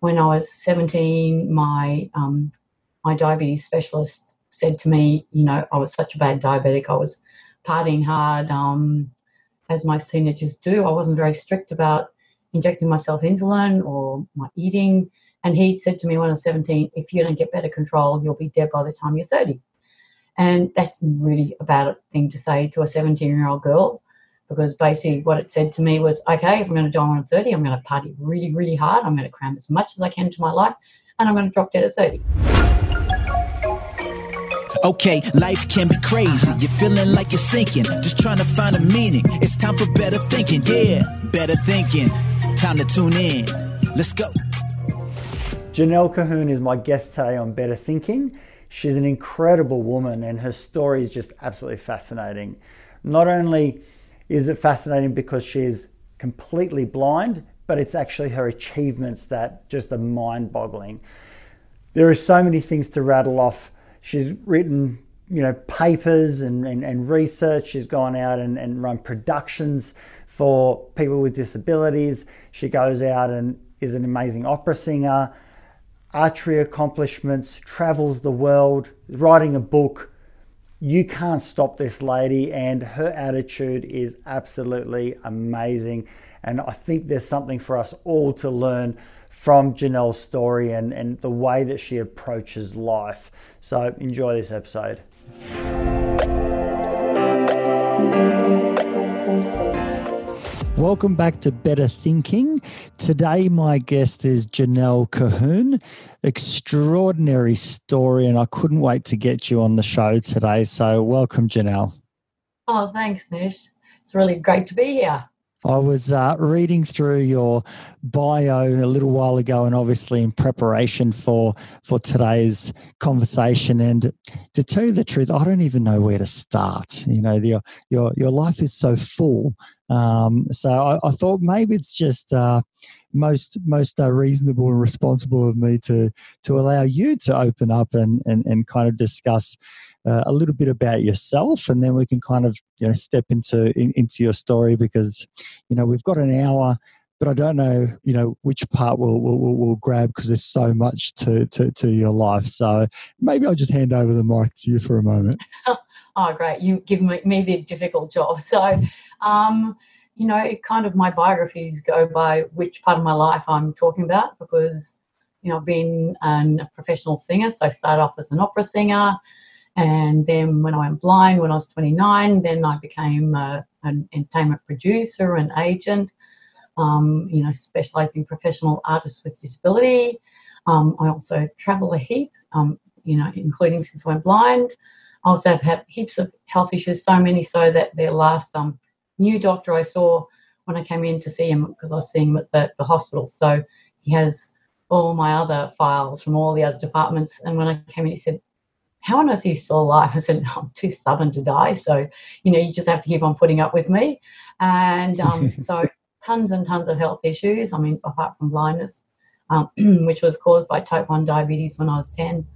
when I was 17, my um, my diabetes specialist said to me, you know, I was such a bad diabetic. I was partying hard, um, as my teenagers do. I wasn't very strict about injecting myself insulin or my eating. And he said to me when I was 17, if you don't get better control, you'll be dead by the time you're 30. And that's really a bad thing to say to a 17 year old girl because basically what it said to me was, okay, if I'm going to die when I'm 30, I'm going to party really, really hard. I'm going to cram as much as I can into my life and I'm going to drop dead at 30. Okay, life can be crazy. You're feeling like you're sinking, just trying to find a meaning. It's time for better thinking. Yeah, better thinking. Time to tune in. Let's go. Janelle Colquhoun is my guest today on Better Thinking. She's an incredible woman and her story is just absolutely fascinating. Not only is it fascinating because she's completely blind, but it's actually her achievements that just are mind boggling. There are so many things to rattle off. She's written you know papers and, and, and research. She's gone out and, and run productions for people with disabilities. She goes out and is an amazing opera singer archery accomplishments, travels the world, writing a book. You can't stop this lady, and her attitude is absolutely amazing. And I think there's something for us all to learn from Janelle's story and, and the way that she approaches life. So enjoy this episode. Welcome back to Better Thinking. Today, my guest is Janelle Colquhoun. Extraordinary story, and I couldn't wait to get you on the show today. So, welcome, Janelle. Oh, thanks, Nish. It's really great to be here. I was uh, reading through your bio a little while ago, and obviously in preparation for for today's conversation. And to tell you the truth, I don't even know where to start. You know, your your your life is so full. Um, so I, I, thought maybe it's just uh, most most uh, reasonable and responsible of me to to allow you to open up and and, and kind of discuss uh, a little bit about yourself, and then we can kind of you know step into in, into your story because you know we've got an hour. But I don't know, you know, which part we'll, we'll, we'll grab because there's so much to, to, to your life. So maybe I'll just hand over the mic to you for a moment. oh, great. You give me, me the difficult job. So, um, you know, it kind of my biographies go by which part of my life I'm talking about because, you know, I've been a professional singer. So I started off as an opera singer. And then when I went blind when I was 29, then I became a, an entertainment producer and agent, um, you know, specializing in professional artists with disability. Um, I also travel a heap, um, you know, including since I went blind. I also have had heaps of health issues, so many so that their last um, new doctor I saw when I came in to see him because I was seeing him at the, the hospital. So he has all my other files from all the other departments. And when I came in, he said, how on earth are you still alive? I said, I'm too stubborn to die. So, you know, you just have to keep on putting up with me. And um, so, tons and tons of health issues. I mean, apart from blindness, um, which was caused by type 1 diabetes when I was 10.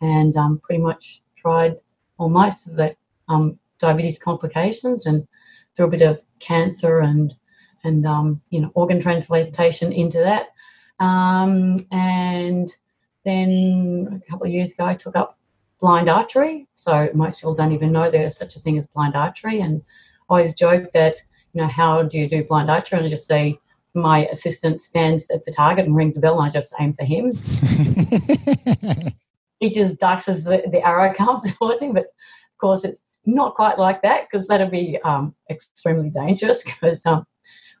And um, pretty much tried almost the um, diabetes complications and through a bit of cancer and and um, you know organ transplantation into that. Um, and then a couple of years ago, I took up blind archery. So most people don't even know there's such a thing as blind archery. And I always joke that, you know, how do you do blind archery? And I just say, my assistant stands at the target and rings a bell and I just aim for him. he just ducks as the, the arrow comes sort of thing. But of course, it's not quite like that because that'd be um, extremely dangerous because, um,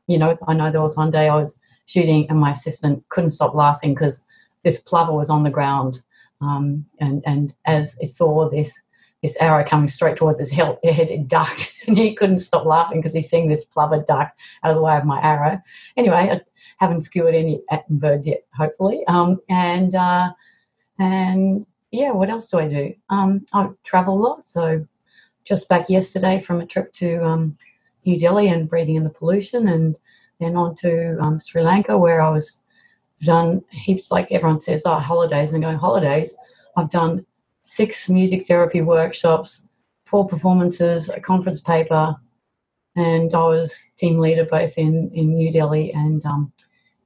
you know, I know there was one day I was shooting and my assistant couldn't stop laughing because this plover was on the ground um, and and as it saw this this arrow coming straight towards his head, it ducked, and he couldn't stop laughing because he's seeing this plover duck out of the way of my arrow. Anyway, I haven't skewered any birds yet, hopefully. Um, and uh, and yeah, what else do I do? Um, I travel a lot, so just back yesterday from a trip to um, New Delhi and breathing in the pollution, and then on to um, Sri Lanka where I was done heaps, like everyone says, oh, holidays and going holidays. I've done six music therapy workshops, four performances, a conference paper, and I was team leader both in, in New Delhi and um,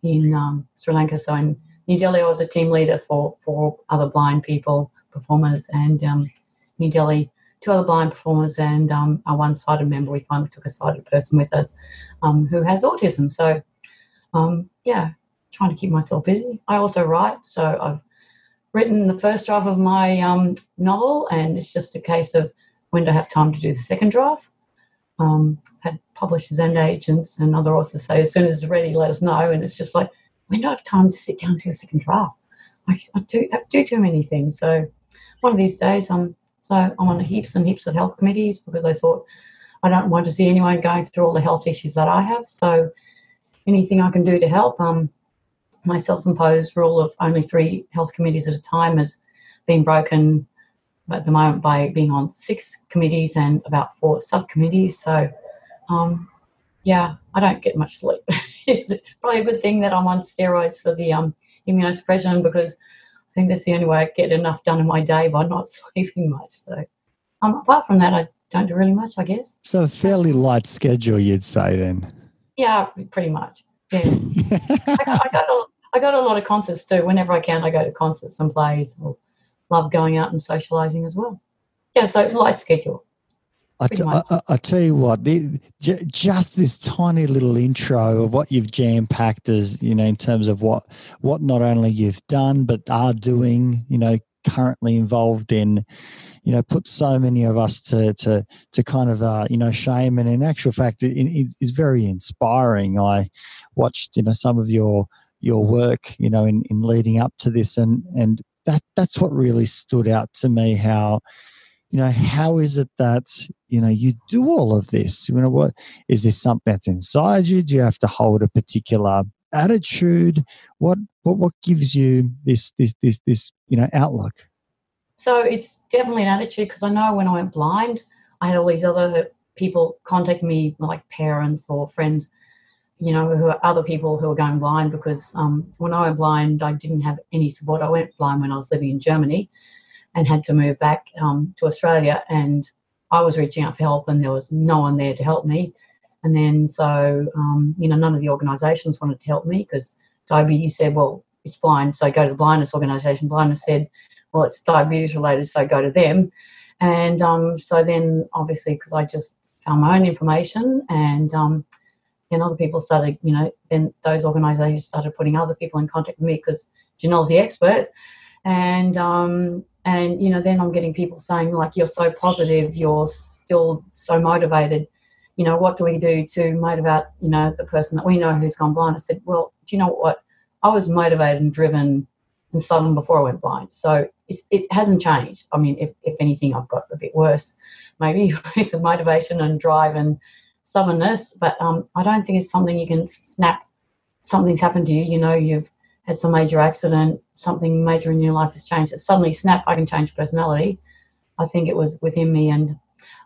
in um, Sri Lanka. So in New Delhi, I was a team leader for for other blind people performers, and um, New Delhi, two other blind performers, and um, a one-sighted member. We finally took a sighted person with us um, who has autism. So, um, yeah, trying to keep myself busy. I also write, so I've written the first draft of my um, novel, and it's just a case of when do I have time to do the second draft. Um, had publishers and agents and other authors say, as soon as it's ready, let us know. And it's just like, when do I have time to sit down to a second draft? I, I do I do too many things. So one of these days, I'm so I'm on heaps and heaps of health committees because I thought I don't want to see anyone going through all the health issues that I have. So anything I can do to help. Um, my self-imposed rule of only three health committees at a time has been broken at the moment by being on six committees and about four subcommittees. So, um, yeah, I don't get much sleep. it's probably a good thing that I'm on steroids for the um, immunosuppression because I think that's the only way I get enough done in my day by not sleeping much. So, um, apart from that, I don't do really much, I guess. So, a fairly light schedule, you'd say then? Yeah, pretty much. Yeah. I, got, I, got a, I got a lot of concerts too. Whenever I can, I go to concerts and plays. I love going out and socialising as well. Yeah, so light schedule. I, t- I, I tell you what, the, j- just this tiny little intro of what you've jam packed as you know in terms of what what not only you've done but are doing, you know, currently involved in, you know, put so many of us to to to kind of uh, you know shame, and in actual fact, it, it is very inspiring. I watched you know some of your your work, you know, in, in leading up to this, and and that that's what really stood out to me. How you know how is it that you know you do all of this? You know what is this something that's inside you? Do you have to hold a particular attitude? What what what gives you this this this this you know outlook? So it's definitely an attitude because i know when i went blind i had all these other people contact me like parents or friends you know who are other people who are going blind because um, when i went blind i didn't have any support i went blind when i was living in germany and had to move back um, to Australia. And I was reaching out for help, and there was no one there to help me. And then, so, um, you know, none of the organisations wanted to help me because diabetes said, well, it's blind, so go to the blindness organisation. Blindness said, well, it's diabetes related, so go to them. And um, so then, obviously, because I just found my own information and um, then other people started, you know, then those organisations started putting other people in contact with me because Janelle's the expert. And um, and you know then i'm getting people saying like you're so positive you're still so motivated. You know what do we do to motivate you know the person that we know who's gone blind? I said well do you know what? I was motivated and driven and sudden before i went blind. So it hasn't changed. I mean if, if anything i've got a bit worse. Maybe with the motivation and drive and stubbornness but um, i don't think it's something you can snap something's happened to you you know you've had some major accident, something major in your life has changed. It suddenly snap, I can change personality. I think it was within me. And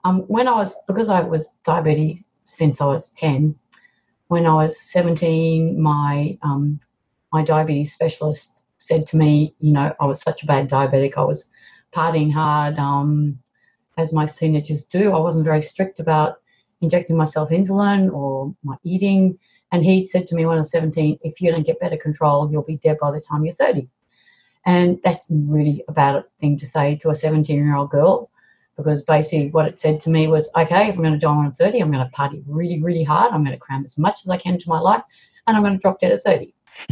um, when I was, because I was diabetic since I was 10, when I was 17, my, um, my diabetes specialist said to me, you know, I was such a bad diabetic. I was partying hard, um, as my teenagers do. I wasn't very strict about injecting myself insulin or my eating. And he said to me when I was 17, if you don't get better control, you'll be dead by the time you're 30. And that's really a bad thing to say to a 17 year old girl because basically what it said to me was, okay, if I'm going to die when I'm 30, I'm going to party really, really hard. I'm going to cram as much as I can into my life and I'm going to drop dead at 30.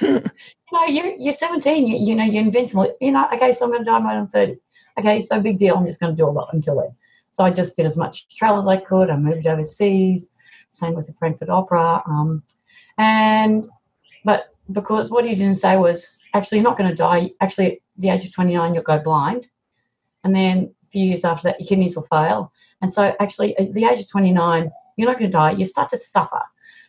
you know, you're, you're 17, you, you know, you're invincible. You know, okay, so I'm going to die when I'm 30. Okay, so big deal. I'm just going to do a lot until then. So I just did as much travel as I could. I moved overseas. Same with the Frankfurt Opera. Um, and but because what he didn't say was actually you're not going to die. Actually, at the age of 29, you'll go blind, and then a few years after that, your kidneys will fail. And so, actually, at the age of 29, you're not going to die. You start to suffer.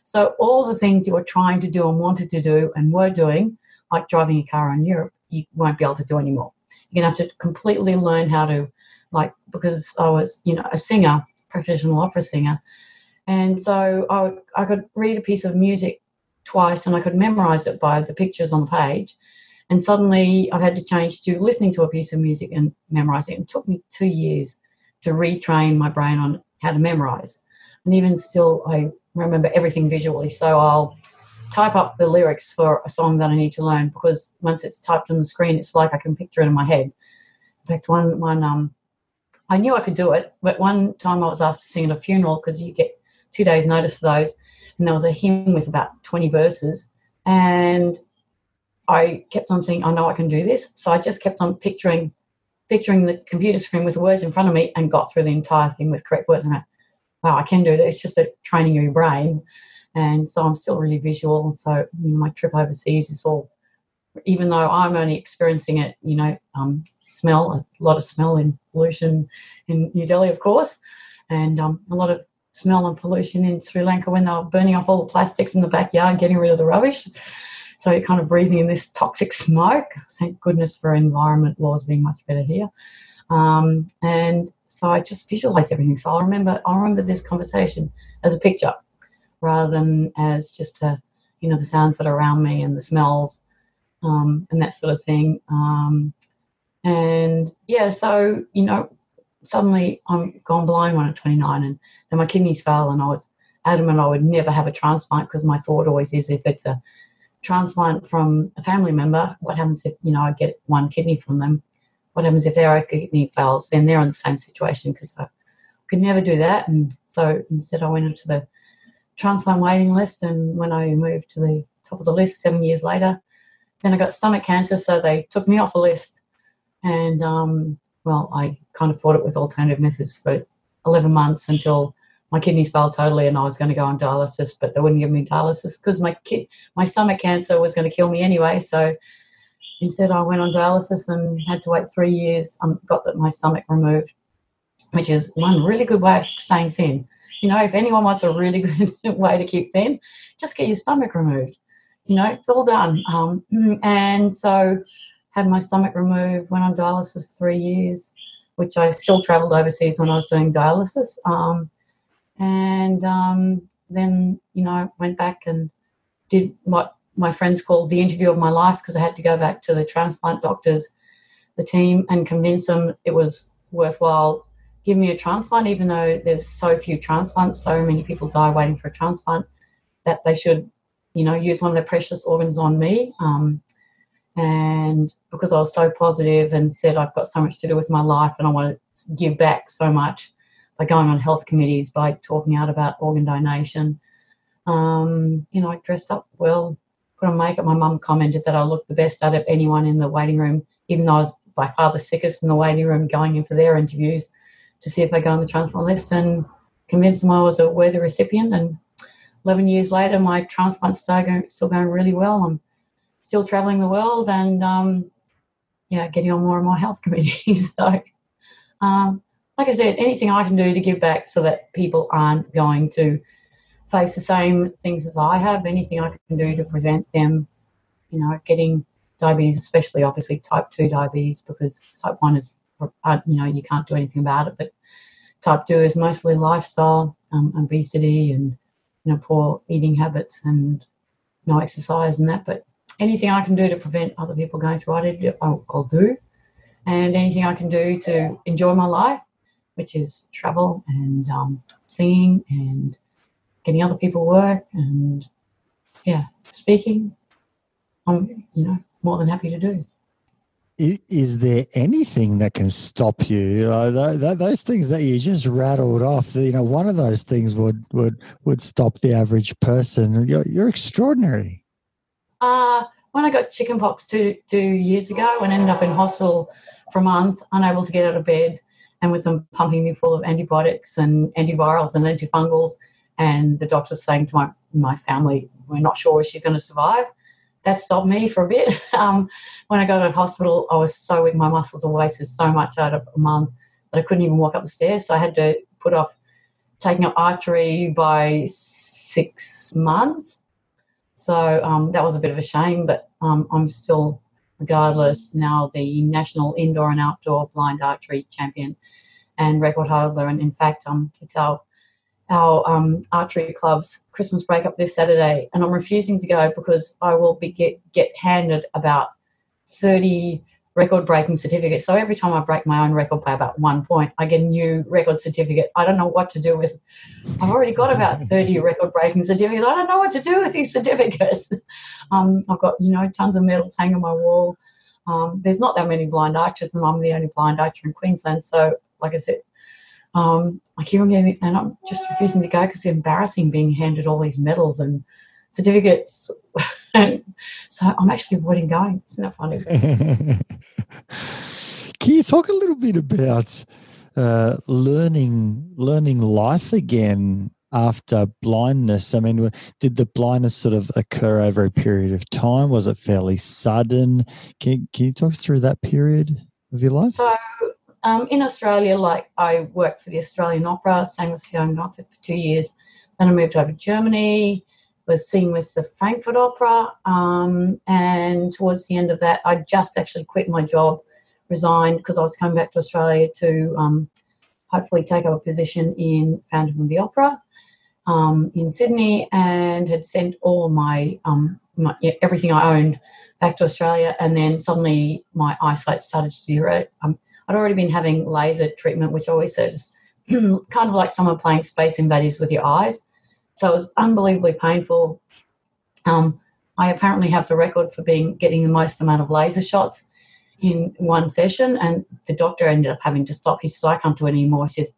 So all the things you were trying to do and wanted to do and were doing, like driving a car in Europe, you won't be able to do anymore. You're going to have to completely learn how to, like, because I was, you know, a singer, professional opera singer, and so I, I could read a piece of music twice and I could memorize it by the pictures on the page. And suddenly I had to change to listening to a piece of music and memorizing it. It took me two years to retrain my brain on how to memorize. And even still, I remember everything visually. So I'll type up the lyrics for a song that I need to learn because once it's typed on the screen, it's like I can picture it in my head. In fact, one one um, I knew I could do it, but one time I was asked to sing at a funeral because you get two days' notice for those, and there was a hymn with about twenty verses, and I kept on thinking, I know I can do this. So I just kept on picturing picturing the computer screen with the words in front of me and got through the entire thing with correct words. And I went, wow, I can do it. It's just a training of your brain. And so I'm still really visual. So you know, my trip overseas is all, even though I'm only experiencing it, you know, um, smell, a lot of smell and pollution in New Delhi, of course, and um, a lot of smell and pollution in Sri Lanka when they were burning off all the plastics in the backyard, getting rid of the rubbish. So you're kind of breathing in this toxic smoke. Thank goodness for environment laws being much better here. Um, and so I just visualize everything. So I remember I remember this conversation as a picture rather than as just a, you know the sounds that are around me and the smells um, and that sort of thing. Um, and yeah, so you know, suddenly I'm gone blind when I'm 29, and then my kidneys fail, and I was adamant I would never have a transplant because my thought always is if it's a transplant from a family member, what happens if, you know, I get one kidney from them? What happens if their kidney fails? Then they're in the same situation because I could never do that. And so instead, I went into the transplant waiting list. And when I moved to the top of the list seven years later, then I got stomach cancer. So they took me off the list. And, um, well, I kind of fought it with alternative methods for 11 months until my kidneys failed totally and I was going to go on dialysis, but they wouldn't give me dialysis because my my stomach cancer was going to kill me anyway. So instead, I went on dialysis and had to wait three years. Um, got my stomach removed, which is one really good way of staying thin. You know, if anyone wants a really good way to keep thin, just get your stomach removed. You know, it's all done. Um, and so, had my stomach removed, went on dialysis for three years, which I still travelled overseas when I was doing dialysis. Um, and um, then you know went back and did what my friends called the interview of my life because I had to go back to the transplant doctors, the team, and convince them it was worthwhile give me a transplant, even though there's so few transplants, so many people die waiting for a transplant, that they should, you know, use one of their precious organs on me. Um, and because I was so positive and said I've got so much to do with my life and I want to give back so much, by going on health committees, by talking out about organ donation. Um, you know, I dressed up well, put on makeup. My mum commented that I looked the best out of anyone in the waiting room, even though I was by far the sickest in the waiting room going in for their interviews to see if they go on the transplant list and convinced them I was a worthy recipient. And 11 years later, my transplant's still going, still going really well. I'm still traveling the world and, um, yeah, getting on more and more health committees. so, um, like I said, anything I can do to give back so that people aren't going to face the same things as I have, anything I can do to prevent them, you know, getting diabetes, especially obviously type 2 diabetes, because type 1 is, you know, you can't do anything about it, but type 2 is mostly lifestyle, um, obesity and, you know, poor eating habits and no exercise and that. But anything I can do to prevent other people going through it, I'll, I'll do. And anything I can do to enjoy my life which is travel and um, singing and getting other people work and yeah, speaking. I'm you know more than happy to do. Is there anything that can stop you? those things that you just rattled off, you know, one of those things would would would stop the average person. You're, you're extraordinary. Uh, when I got chickenpox two two years ago and ended up in hospital for a month, unable to get out of bed, and with them pumping me full of antibiotics and antivirals and antifungals. And the doctor's saying to my, my family, we're not sure if she's going to survive. That stopped me for a bit. Um, when I got to hospital, I was so weak, my muscles were wasted so much out of a month that I couldn't even walk up the stairs. So I had to put off taking up archery by six months. So um, that was a bit of a shame, but um, I'm still regardless, now the national indoor and outdoor blind archery champion and record holder. And in fact, um, it's our our um, archery club's Christmas break up this Saturday, and I'm refusing to go because I will be get get handed about thirty record breaking certificates. So every time I break my own record by about one point, I get a new record certificate. I don't know what to do with. I've already got about thirty record breaking certificates. I don't know what to do with these certificates. Um, I've got you know tons of medals hanging on my wall. Um, there's not that many blind archers, and I'm the only blind archer in Queensland. So, like I said, um, I keep on getting, and I'm just refusing to go because it's embarrassing being handed all these medals and certificates. so I'm actually avoiding going. Isn't that funny? Can you talk a little bit about uh, learning learning life again after blindness? I mean, did the blindness sort of occur over a period of time? Was it fairly sudden? Can, can you talk us through that period of your life? So, um, in Australia, like I worked for the Australian Opera, sang with Young Outfit for two years. Then I moved over to Germany, was singing with the Frankfurt Opera. Um, and towards the end of that, I just actually quit my job, resigned because I was coming back to Australia to um, hopefully take up a position in Phantom of the Opera um, in Sydney and had sent all my, um, my, everything I owned back to Australia. And then suddenly my eyesight started to deteriorate. Um, I'd already been having laser treatment, which always says kind of like someone playing Space Invaders with your eyes. So it was unbelievably painful. Um, I apparently have the record for being getting the most amount of laser shots in one session, and the doctor ended up having to stop. He said, "I can't do it anymore." He said,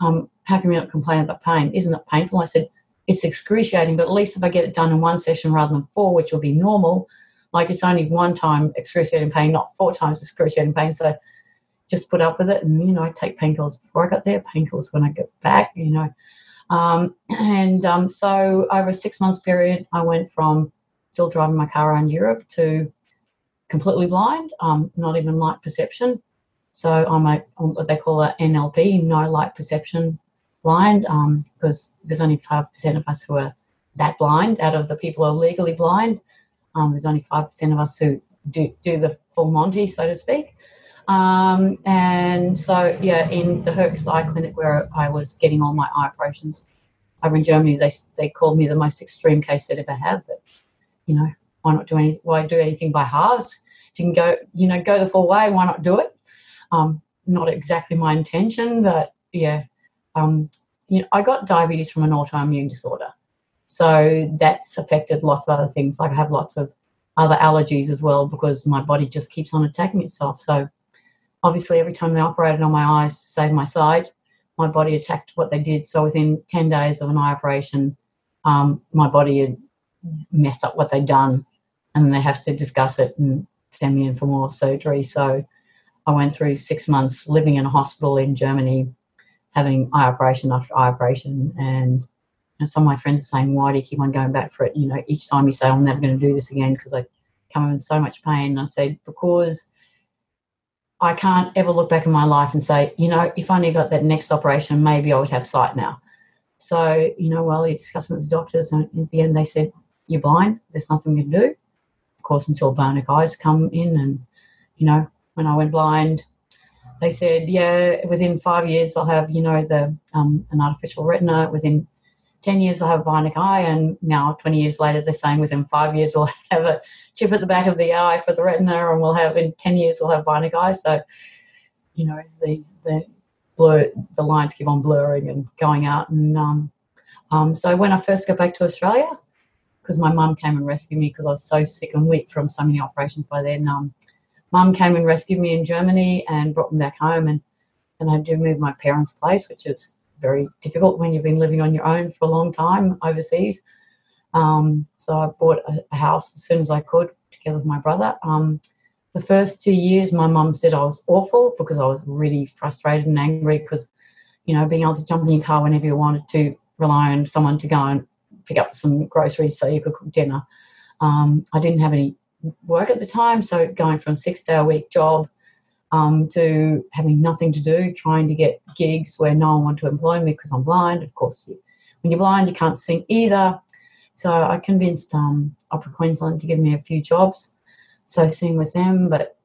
um, "How can you not complain about pain? Isn't it painful?" I said, "It's excruciating, but at least if I get it done in one session rather than four, which will be normal, like it's only one time excruciating pain, not four times excruciating pain." So just put up with it, and you know, I take painkillers before I got there, painkillers when I get back, you know. Um, and um, so over a six months period, I went from still driving my car around Europe to completely blind, um, not even light perception. So I'm a I'm what they call a NLP, no light perception blind, because um, there's only five percent of us who are that blind out of the people who are legally blind. Um, there's only five percent of us who do do the full Monty, so to speak. Um, and so, yeah, in the Herx Eye Clinic where I was getting all my eye operations over in Germany, they they called me the most extreme case they'd ever had. But you know, why not do any? Why do anything by halves? If you can go, you know, go the full way, why not do it? Um, not exactly my intention, but yeah, um, you know, I got diabetes from an autoimmune disorder, so that's affected lots of other things. Like I have lots of other allergies as well because my body just keeps on attacking itself. So obviously every time they operated on my eyes to save my sight, my body attacked what they did. So within 10 days of an eye operation, um, my body had messed up what they'd done and they have to discuss it and send me in for more surgery. So I went through six months living in a hospital in Germany, having eye operation after eye operation. And you know, some of my friends are saying, why do you keep on going back for it? You know, each time you say, I'm never going to do this again because I come in so much pain. And I said, because I can't ever look back in my life and say, you know, if I only got that next operation, maybe I would have sight now. So, you know, well, you discussed with the doctors, and at the end they said, you're blind, there's nothing you can do. Of course, until bionic eyes come in. And, you know, when I went blind, they said, yeah, within five years I'll have, you know, the um, an artificial retina. Within 10 years I'll have a bionic eye. And now, 20 years later, they're saying within five years we'll have a chip at the back of the eye for the retina, and we'll have in 10 years we'll have bionic eye. So, you know, the, the blur, the lines keep on blurring and going out. And um, um, so when I first got back to Australia, because my mum came and rescued me because I was so sick and weak from so many operations by then. Um, mum came and rescued me in Germany and brought me back home, and and I to move my parents' place, which is very difficult when you've been living on your own for a long time overseas. Um, so I bought a, house as soon as I could together with my brother. Um, the first two years, my mum said I was awful because I was really frustrated and angry because, you know, being able to jump in your car whenever you wanted to, rely on someone to go and pick up some groceries so you could cook dinner. Um, I didn't have any work at the time, so going from a six day a week job um, to having nothing to do, trying to get gigs where no one wanted to employ me because I'm blind. Of course, you, when you're blind, you can't sing either. So I convinced um, Opera Queensland to give me a few jobs. So sing with them, but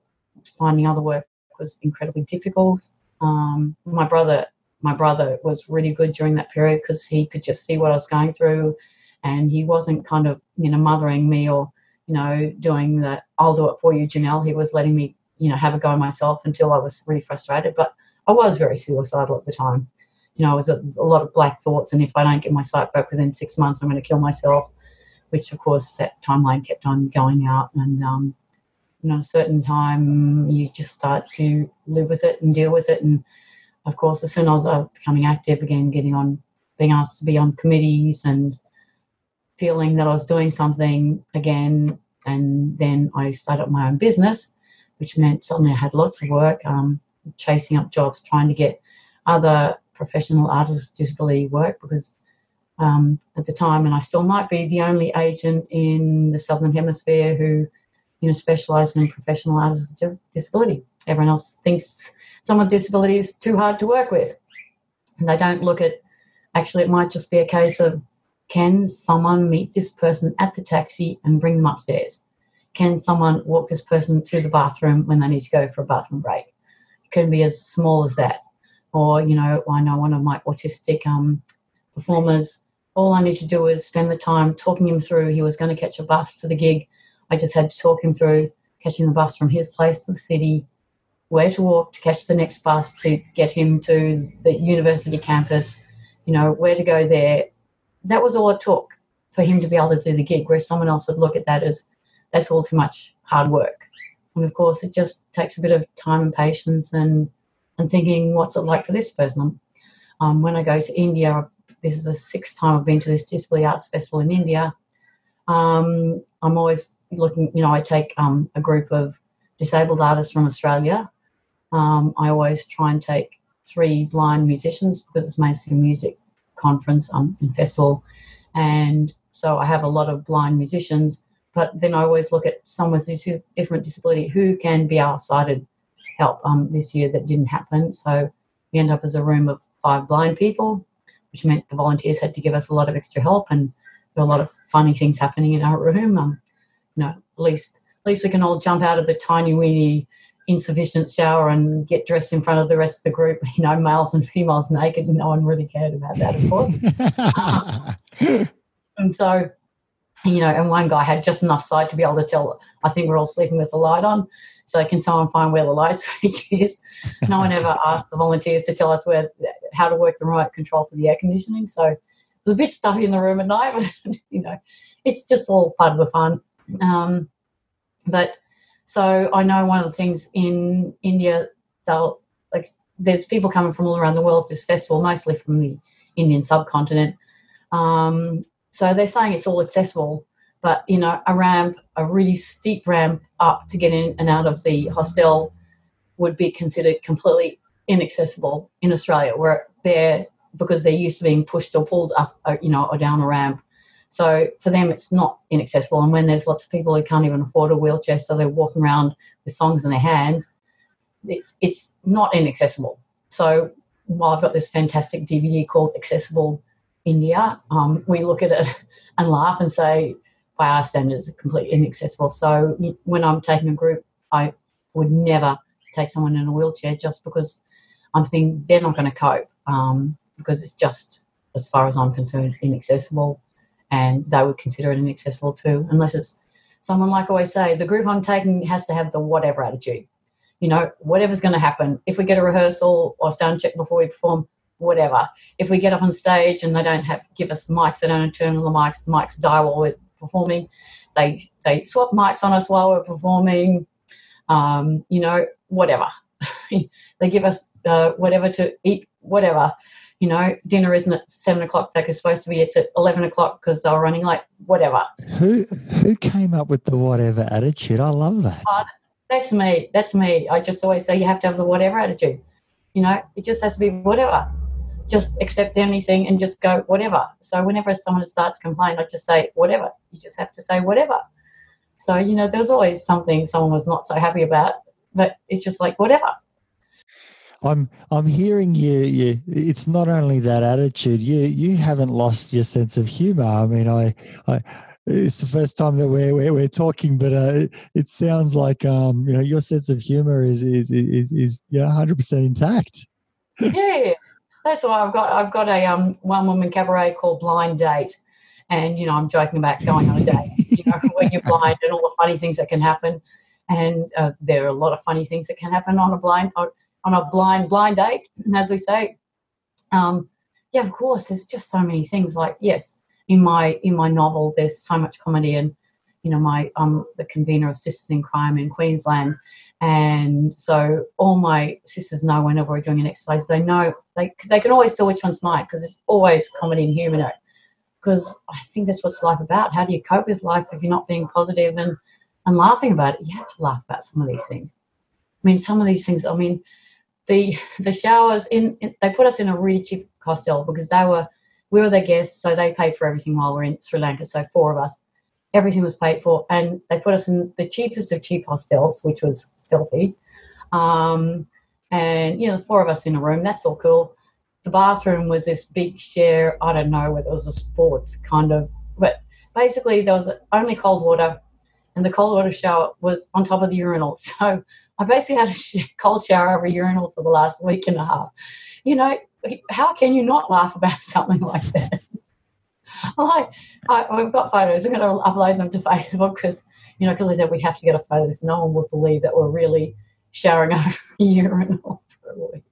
finding other work was incredibly difficult. Um, my brother, my brother was really good during that period because he could just see what I was going through, and he wasn't kind of you know mothering me or you know doing the I'll do it for you, Janelle. He was letting me you know, have a go myself until I was really frustrated. But I was very suicidal at the time. You know, I was a, a lot of black thoughts, and if I don't get my sight back within six months, I'm going to kill myself. Which, of course, that timeline kept on going out, and um, you know, a certain time you just start to live with it and deal with it. And of course, as soon as I was becoming active again, getting on, being asked to be on committees and feeling that I was doing something again, and then I started my own business, which meant suddenly I had lots of work, um, chasing up jobs, trying to get other professional artists with disability work because um, at the time, and I still might be the only agent in the Southern Hemisphere who you know, specialising in professional artists with disability. Everyone else thinks someone with disability is too hard to work with. And they don't look at, actually, it might just be a case of can someone meet this person at the taxi and bring them upstairs? Can someone walk this person to the bathroom when they need to go for a bathroom break? It can be as small as that. Or, you know, I know one of my autistic um, performers, all I need to do is spend the time talking him through. He was going to catch a bus to the gig I just had to talk him through catching the bus from his place to the city, where to walk to catch the next bus to get him to the university campus, you know, where to go there. That was all it took for him to be able to do the gig, where someone else would look at that as that's all too much hard work. And of course, it just takes a bit of time and patience and and thinking, what's it like for this person? Um, when I go to India, this is the sixth time I've been to this Disability Arts Festival in India. Um, I'm always looking, you know, I take um, a group of disabled artists from Australia. Um, I always try and take three blind musicians because it's mostly a music conference um, and festival. And so I have a lot of blind musicians, but then I always look at someone with a different disability who can be our sighted help. Um, this year that didn't happen. So we end up as a room of five blind people, which meant the volunteers had to give us a lot of extra help and there were a lot of funny things happening in our room. Um, you know, at least at least we can all jump out of the tiny weeny insufficient shower and get dressed in front of the rest of the group, you know, males and females naked. And no one really cared about that, of course. and so, you know, and one guy had just enough sight to be able to tell, I think we're all sleeping with the light on. So can someone find where the light switch is? No one ever asked the volunteers to tell us where how to work the remote control for the air conditioning. So it was a bit stuffy in the room at night, but you know, it's just all part of the fun. Um, but so I know one of the things in India, they'll like there's people coming from all around the world at this festival, mostly from the Indian subcontinent. Um, so they're saying it's all accessible, but you know, a ramp, a really steep ramp up to get in and out of the hostel would be considered completely inaccessible in Australia, where they're because they're used to being pushed or pulled up, uh, you know, or down a ramp. So for them, it's not inaccessible. And when there's lots of people who can't even afford a wheelchair, so they're walking around with songs in their hands, it's it's not inaccessible. So while I've got this fantastic DVD called Accessible India, um, we look at it and laugh and say, by our standards, it's completely inaccessible. So when I'm taking a group, I would never take someone in a wheelchair just because I'm thinking they're not going to cope um, because it's just, as far as I'm concerned, inaccessible and they would consider it inaccessible too, unless it's someone like I always say, the group I'm taking has to have the whatever attitude. You know, whatever's going to happen. If we get a rehearsal or sound check before we perform, whatever. If we get up on stage and they don't have give us the mics, they don't turn on the mics, the mics die while we're performing. They they swap mics on us while we're performing. Um, you know, whatever. they give us uh, whatever to eat, whatever you know, dinner isn't at seven o'clock like it's supposed to be. It's at eleven o'clock because they're running late. Whatever. Who who came up with the whatever attitude? I love that. Uh, that's me. That's me. I just always say you have to have the whatever attitude. You know, it just has to be whatever. Just accept anything and just go whatever. So whenever someone starts to complain, I just say whatever. You just have to say whatever. So you know, there's always something someone was not so happy about, but it's just like whatever. I'm I'm hearing you. You. It's not only that attitude. You you haven't lost your sense of humor. I mean, I. I it's the first time that we're we're, we're talking, but uh, it, it, sounds like um, you know your sense of humor is is is is yeah hundred percent intact. yeah, that's why I've got I've got a um one woman cabaret called Blind Date, and you know I'm joking about going on a date, you know, when you're blind and all the funny things that can happen, and uh, there are a lot of funny things that can happen on a blind on a blind blind date, as we say. Um, yeah, of course, there's just so many things. Like yes, in my in my novel, there's so much comedy, and you know, my I'm the convener of Sisters in Crime in Queensland, and so all my sisters know whenever we're doing an exercise, they know they they can always tell which one's mine because it's always comedy and humour. Because I think that's what's life about. How do you cope with life if you're not being positive and and laughing about it? You have to laugh about some of these things. I mean, some of these things. I mean, the the showers in, in they put us in a really cheap hostel because they were we were their guests, so they paid for everything while we're in Sri Lanka. So four of us, everything was paid for, and they put us in the cheapest of cheap hostels, which was filthy. Um, and you know, four of us in a room, that's all cool. The bathroom was this big share. I don't know whether it was a sports kind of, but basically there was only cold water, and the cold water shower was on top of the urinal. So I basically had a cold shower over urinal for the last week and a half. You know, how can you not laugh about something like that? like, I, we've got photos. I'm going to upload them to Facebook because, you know, because I said we have to get a photo. No one would believe that we're really showering over a urinal for a week.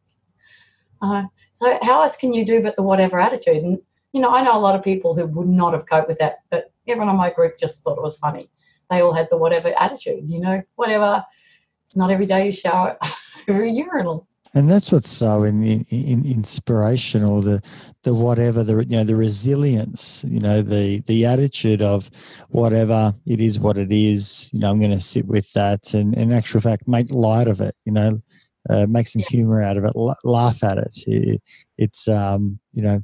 Uh, so how else can you do but the whatever attitude? And, you know, I know a lot of people who would not have coped with that, but everyone in my group just thought it was funny. They all had the whatever attitude, you know, whatever it's not every day you shower over a urinal. And that's what's so in, in, in inspirational the the whatever the you know the resilience you know the the attitude of whatever it is what it is you know I'm going to sit with that and in actual fact make light of it you know uh, make some humor out of it laugh at it, it it's um you know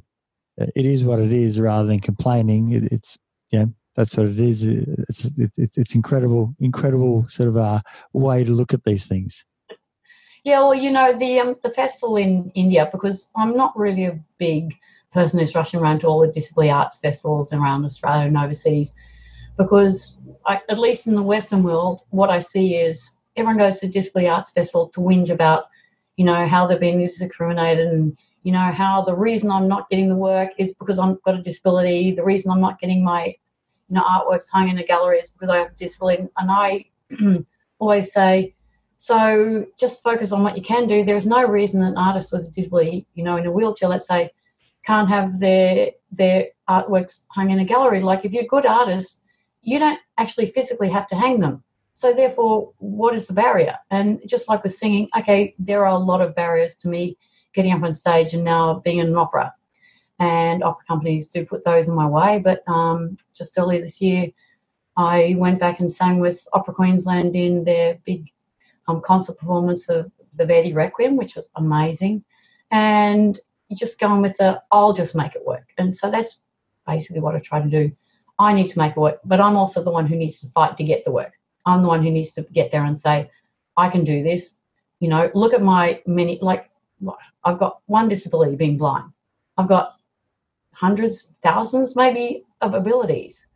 it is what it is rather than complaining it, it's know that's what it is. It's it, it's incredible, incredible sort of a uh, way to look at these things. Yeah, well, you know the um, the festival in India because I'm not really a big person who's rushing around to all the disability arts festivals around Australia and overseas because I, at least in the Western world, what I see is everyone goes to disability arts festival to whinge about, you know, how they're being discriminated and you know how the reason I'm not getting the work is because I've got a disability. The reason I'm not getting my you know, artworks hung in a gallery is because I have a disability. And I always say, so just focus on what you can do. There's no reason an artist with a disability, you know, in a wheelchair, let's say, can't have their their artworks hung in a gallery. Like if you're a good artist, you don't actually physically have to hang them. So therefore, what is the barrier? And just like with singing, okay, there are a lot of barriers to me getting up on stage and now being in an opera and opera companies do put those in my way. But um, just earlier this year, I went back and sang with Opera Queensland in their big um, concert performance of the Verdi Requiem, which was amazing. And just going with the, I'll just make it work. And so that's basically what I try to do. I need to make it work, but I'm also the one who needs to fight to get the work. I'm the one who needs to get there and say, I can do this. You know, look at my many, like, I've got one disability being blind. I've got hundreds, thousands maybe of abilities.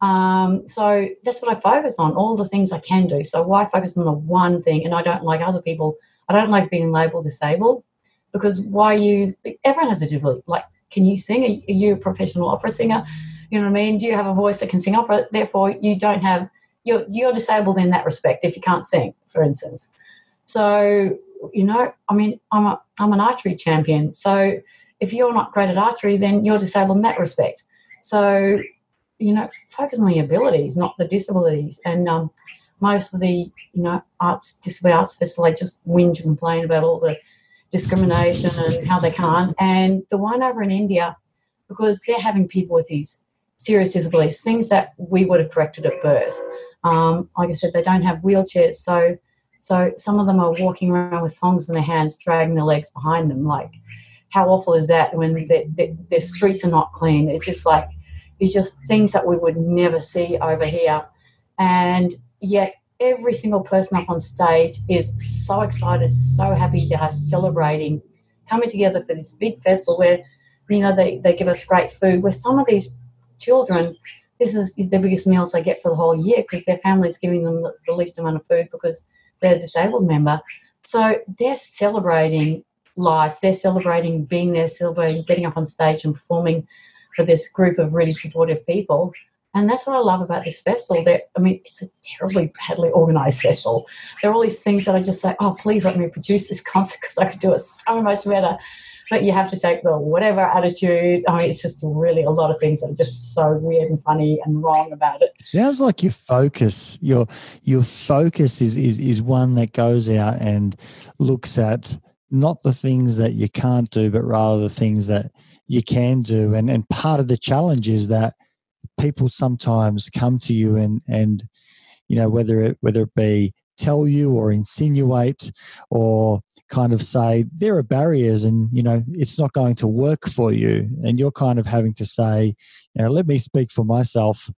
Um, so that's what I focus on, all the things I can do. So why focus on the one thing? And I don't like other people. I don't like being labeled disabled because why you? Everyone has a disability. Like, can you sing? Are you a professional opera singer? You know what I mean? Do you have a voice that can sing opera? Therefore, you don't have. You're you're disabled in that respect if you can't sing, for instance. So you know, I mean, I'm a I'm an archery champion. So if you're not great at archery, then you're disabled in that respect. So, you know, focus on the abilities, not the disabilities. And um, most of the, you know, arts, disability arts festival, they just whinge and complain about all the discrimination and how they can't. And the one over in India, because they're having people with these serious disabilities, things that we would have corrected at birth. Um, like I said, they don't have wheelchairs, so so some of them are walking around with thongs in their hands, dragging their legs behind them, like how awful is that when the, the, the streets are not clean? It's just like, it's just things that we would never see over here. And yet, every single person up on stage is so excited, so happy, they are celebrating, coming together for this big festival where, you know, they, they give us great food. Where some of these children, this is the biggest meals they get for the whole year because their family is giving them the least amount of food because they're a disabled member. So they're celebrating life. They're celebrating being there, celebrating getting up on stage and performing for this group of really supportive people. And that's what I love about this festival. That I mean, it's a terribly badly organised festival. There are all these things that I just say, "Oh, please let me produce this concert because I could do it so much better." But you have to take the whatever attitude. I mean, it's just really a lot of things that are just so weird and funny and wrong about it. Sounds like your focus, your your focus is is is one that goes out and looks at not the things that you can't do, but rather the things that you can do. And and part of the challenge is that people sometimes come to you and and you know whether it whether it be tell you or insinuate or kind of say there are barriers and you know it's not going to work for you and you're kind of having to say you know let me speak for myself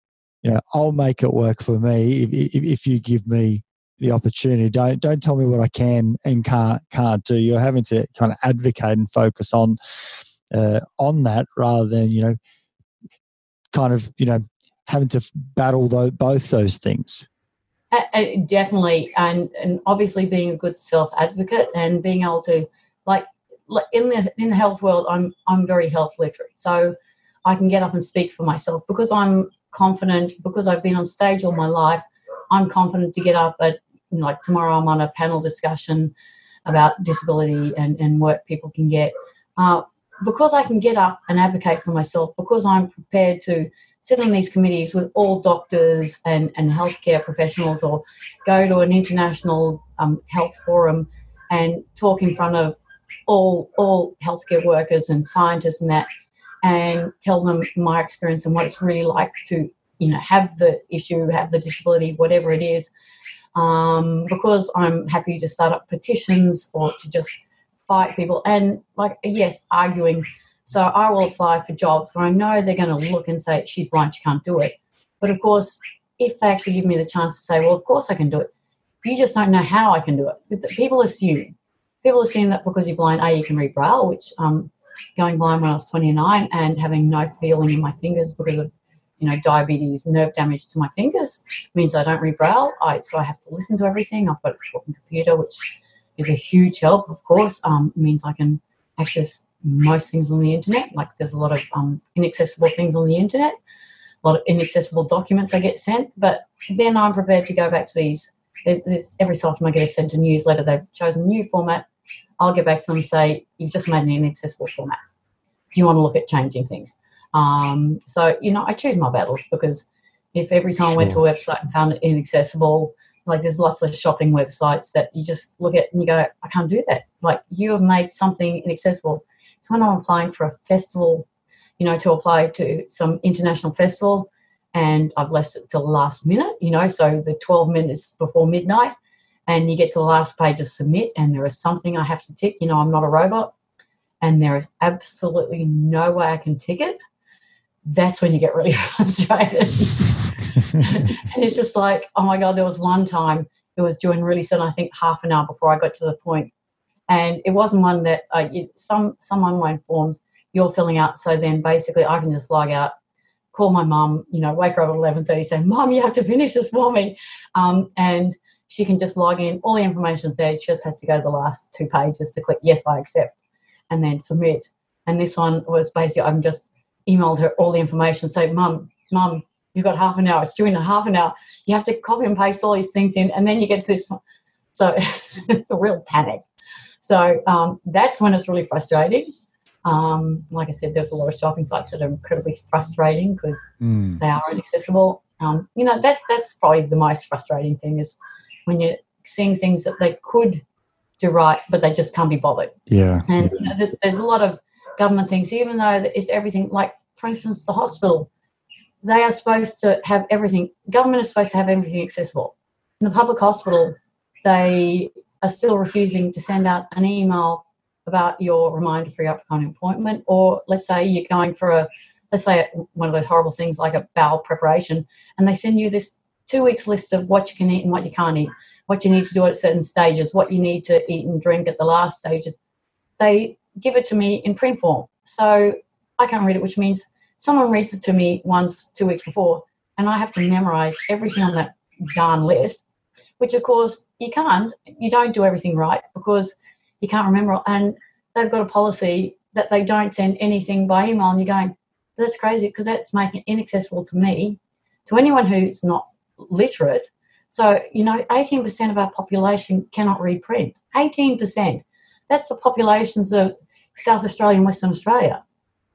you know i'll make it work for me if, if, if you give me the opportunity. Don't don't tell me what i can and can't can't do. You're having to kind of advocate and focus on uh, on that rather than you know kind of you know having to battle both those things. Uh, definitely. And and obviously being a good self advocate and being able to like in the in the health world i'm i'm very health literate. So i can get up and speak for myself. Because i'm confident because i've been on stage all my life i'm confident to get up at like tomorrow i'm on a panel discussion about disability and, and what people can get. Uh, because I can get up and advocate for myself, because I'm prepared to sit on these committees with all doctors and, and healthcare professionals or go to an international um, health forum and talk in front of all, all healthcare workers and scientists and that and tell them my experience and what it's really like to you know have the issue have the disability whatever it is um, because i'm happy to start up petitions or to just fight people and like yes arguing. So i will apply for jobs where i know they're going to look and say she's blind she can't do it. But of course if they actually give me the chance to say well of course i can do it you just don't know how i can do it. People assume. People assume that because you're blind a you can read braille which um going blind when i was 29 and having no feeling in my fingers because of you know diabetes nerve damage to my fingers means i don't braille I, so i have to listen to everything i've got a talking computer which is a huge help, of course. Um, means I can access most things on the internet. Like there's a lot of um, inaccessible things on the internet, a lot of inaccessible documents I get sent. But then I'm prepared to go back to these. There's, there's, every so often I get sent a newsletter. They've chosen a new format. I'll get back to them and say, "You've just made an inaccessible format. Do you want to look at changing things?" Um, so you know, I choose my battles because if every time sure. I went to a website and found it inaccessible, like there's lots of shopping websites that you just look at and you go, I can't do that. Like you have made something inaccessible. So when I'm applying for a festival, you know, to apply to some international festival, and I've left it till the last minute, you know, so the 12 minutes before midnight, and you get to the last page to submit, and there is something I have to tick. You know, I'm not a robot, and there is absolutely no way I can tick it. That's when you get really frustrated. and it's just like, oh my God, there was one time it was doing really soon, I think half an hour before I got to the point. And it wasn't one that uh, it, some, some online forms you're filling out. So then basically I can just log out, call my mum, you know, wake her up at 11.30, say, mom, you have to finish this for me. Um, and she can just log in. All the information's there. She just has to go to the last two pages to click yes, I accept, and then submit. And this one was basically I'm just emailed her all the information. Say, mum, mum, you've got half an hour, it's due in a half an hour. You have to copy and paste all these things in, and then you get to this one. So it's a real panic. So um, that's when it's really frustrating. Um, like I said, there's a lot of shopping sites that are incredibly frustrating because mm. they are inaccessible. Um, you know, that's that's probably the most frustrating thing is when you're seeing things that they could do right, but they just can't be bothered. Yeah. And you know, there's, there's a lot of government things, even though it's everything like, for instance, the hospital they are supposed to have everything. Government is supposed to have everything accessible. In the public hospital, they are still refusing to send out an email about your reminder for your upcoming appointment. Or let's say you're going for a, let's say one of those horrible things like a bowel preparation, and they send you this two weeks list of what you can eat and what you can't eat, what you need to do at certain stages, what you need to eat and drink at the last stages. They give it to me in print form. So I can't read it, which means someone reads it to me once, two weeks before, and I have to memorize everything on that darn list, which of course you can't. You don't do everything right because you can't remember. And they've got a policy that they don't send anything by email, and you're going, that's crazy because that's making it inaccessible to me. to anyone who's not literate. So, you know, 18% of our population cannot read print. 18%. That's the populations of South Australia and Western Australia.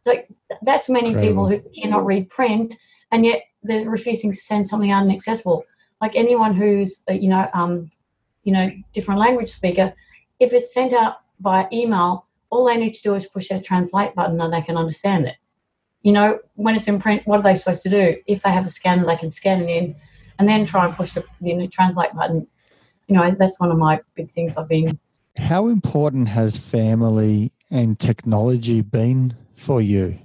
So that's many Incredible. people who cannot read print, and yet they're refusing to send something inaccessible. Like anyone who's, you know, um, you know, different language speaker, if it's sent out by email, all they need to do is push that translate button and they can understand it. You know, when it's in print, what are they supposed to do? If they have a scanner, they can scan it in and then try and push the, the translate button. You know, that's one of my big things I've been How important has family and technology been for you?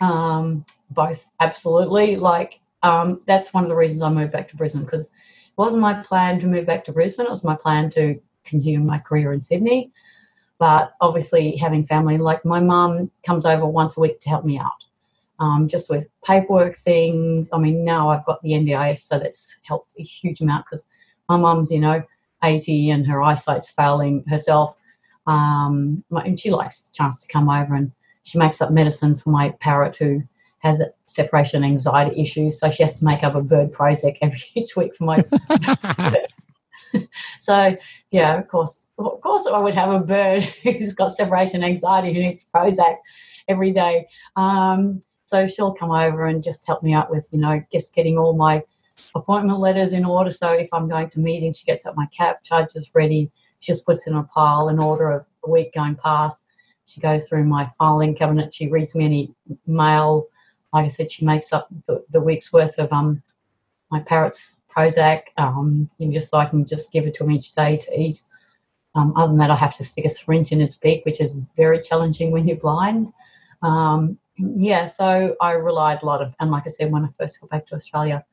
um, both absolutely. Like um, that's one of the reasons i moved back to brisbane because it wasn't my plan to move back to brisbane. It was my plan to continue my career in sydney. But obviously having family like my mum comes over once a week to help me out um, just with paperwork things. I mean now i've got the ndis so that's helped a huge amount because my mum's you know 80 and her eyesight's failing herself um, my- and she likes the chance to come over and she makes up medicine for my parrot who has separation anxiety issues. So she has to make up a bird Prozac every each week for my. so yeah, of course, of course, I would have a bird who's got separation anxiety who needs Prozac every day. Um, so she'll come over and just help me out with you know just getting all my appointment letters in order. So if I'm going to meetings, she gets up my Cabcharges ready. She just puts in a pile in order of the week going past. She goes through my filing cabinet. She reads me any mail. Like I said, she makes up the, the week's worth of um my parrot's Prozac, um, and just so I can just give it to him each day to eat. Um, other than that, I have to stick a syringe in his beak, which is very challenging when you're blind. Um, yeah, so I relied a lot of, and like I said, when I first got back to Australia,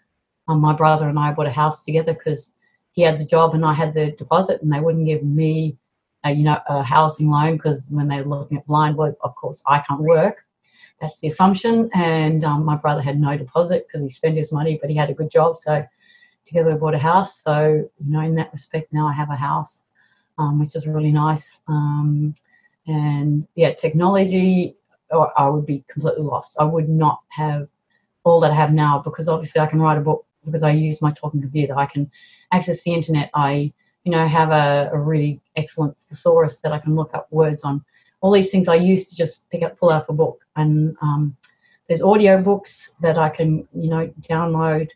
um, my brother and I bought a house together because he had the job and I had the deposit, and they wouldn't give me uh, you know, a housing loan because when they're looking at blind work, of course, I can't work. That's the assumption. And um, my brother had no deposit because he spent his money, but he had a good job. So together we bought a house. So, you know, in that respect, now I have a house, um, which is really nice. Um, and yeah, technology, or I would be completely lost. I would not have all that I have now because obviously I can write a book because I use my talking computer. I can access the internet. I you know, have a, a, really excellent thesaurus that I can look up words on. All these things I used to just pick up, pull out of a book. And um, there's audio books that I can, you know, download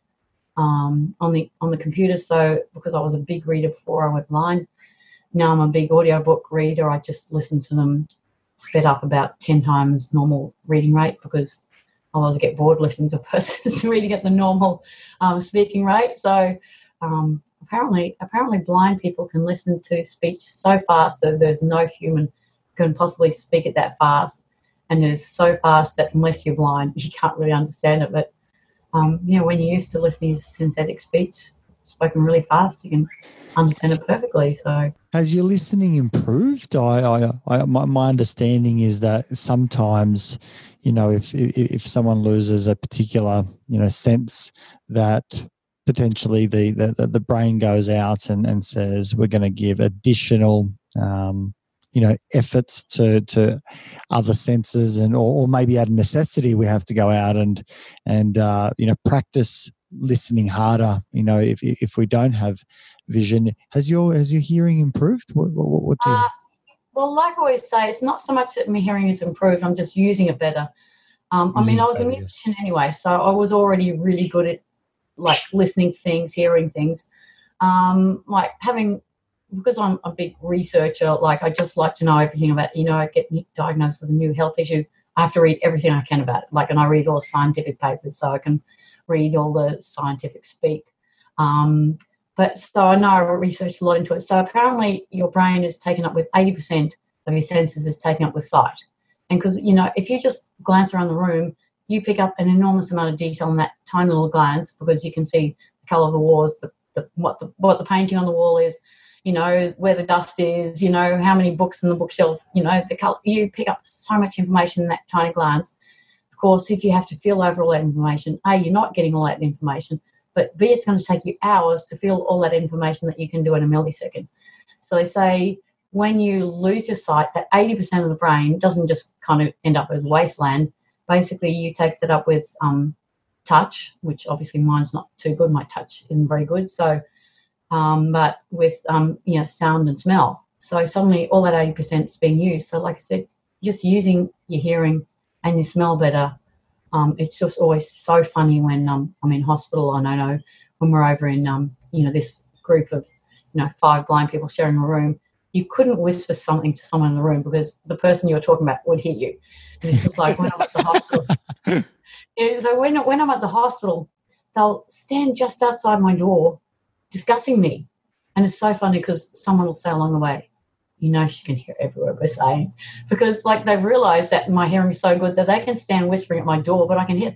um, on the on the computer. So because I was a big reader before I went blind, now I'm a big audio book reader. I just listen to them sped up about ten times normal reading rate because otherwise I get bored listening to a person reading at the normal um, speaking rate. So um, apparently apparently blind people can listen to speech so fast that there's no human can possibly speak it that fast. And it is so fast that unless you're blind you can't really understand it. But um, you know when you're used to listening to synthetic speech spoken really fast you can understand it perfectly. So has your listening improved? I, I, I my, my understanding is that sometimes you know if, if someone loses a particular you know sense that potentially the, the, the brain goes out and, and says we're going to give additional um, you know efforts to to other senses and or, or, maybe out of necessity we have to go out and and uh, you know practice listening harder you know if if we don't have vision. Has your has your hearing improved? What, what, what do you uh, well like i always say it's not so much that my hearing is improved i'm just using it better um, i mean i was a musician anyway so i was already really good at like listening to things, hearing things. Um, like having because I'm a big researcher, like I just like to know everything about, you know, I get diagnosed with a new health issue. I have to read everything I can about it. Like, and I read all the scientific papers so I can read all the scientific speak. Um, but so I know I researched a lot into it. So apparently your brain is taken up with 80% of your senses is taken up with sight. And because, you know, if you just glance around the room, you pick up an enormous amount of detail in that tiny little glance because you can see the color of the walls, the, the, what the what the painting on the wall is, you know where the dust is, you know how many books in the bookshelf, you know the color. You pick up so much information in that tiny glance. Of course, if you have to feel over all that information, a you're not getting all that information, but b it's going to take you hours to feel all that information that you can do in a millisecond. So they say when you lose your sight, that 80% of the brain doesn't just kind of end up as wasteland basically you take that up with um, touch, which obviously mine's not too good. My touch isn't very good. So, um, but with um, you know sound and smell. So suddenly all that eighty percent is being used. So like I said, just using your hearing and you smell better. Um, it's just always so funny when um, I'm in hospital and I know when we're over in um, you know this group of you know five blind people sharing a room you couldn't whisper something to someone in the room because the person you were talking about would hear you. And it's just like when I'm at the hospital. Yeah, so when, when I'm at the hospital, they'll stand just outside my door discussing me. And it's so funny because someone will say along the way, you know, she can hear every word we're saying. Because like they've realized that my hearing is so good that they can stand whispering at my door, but I can hear,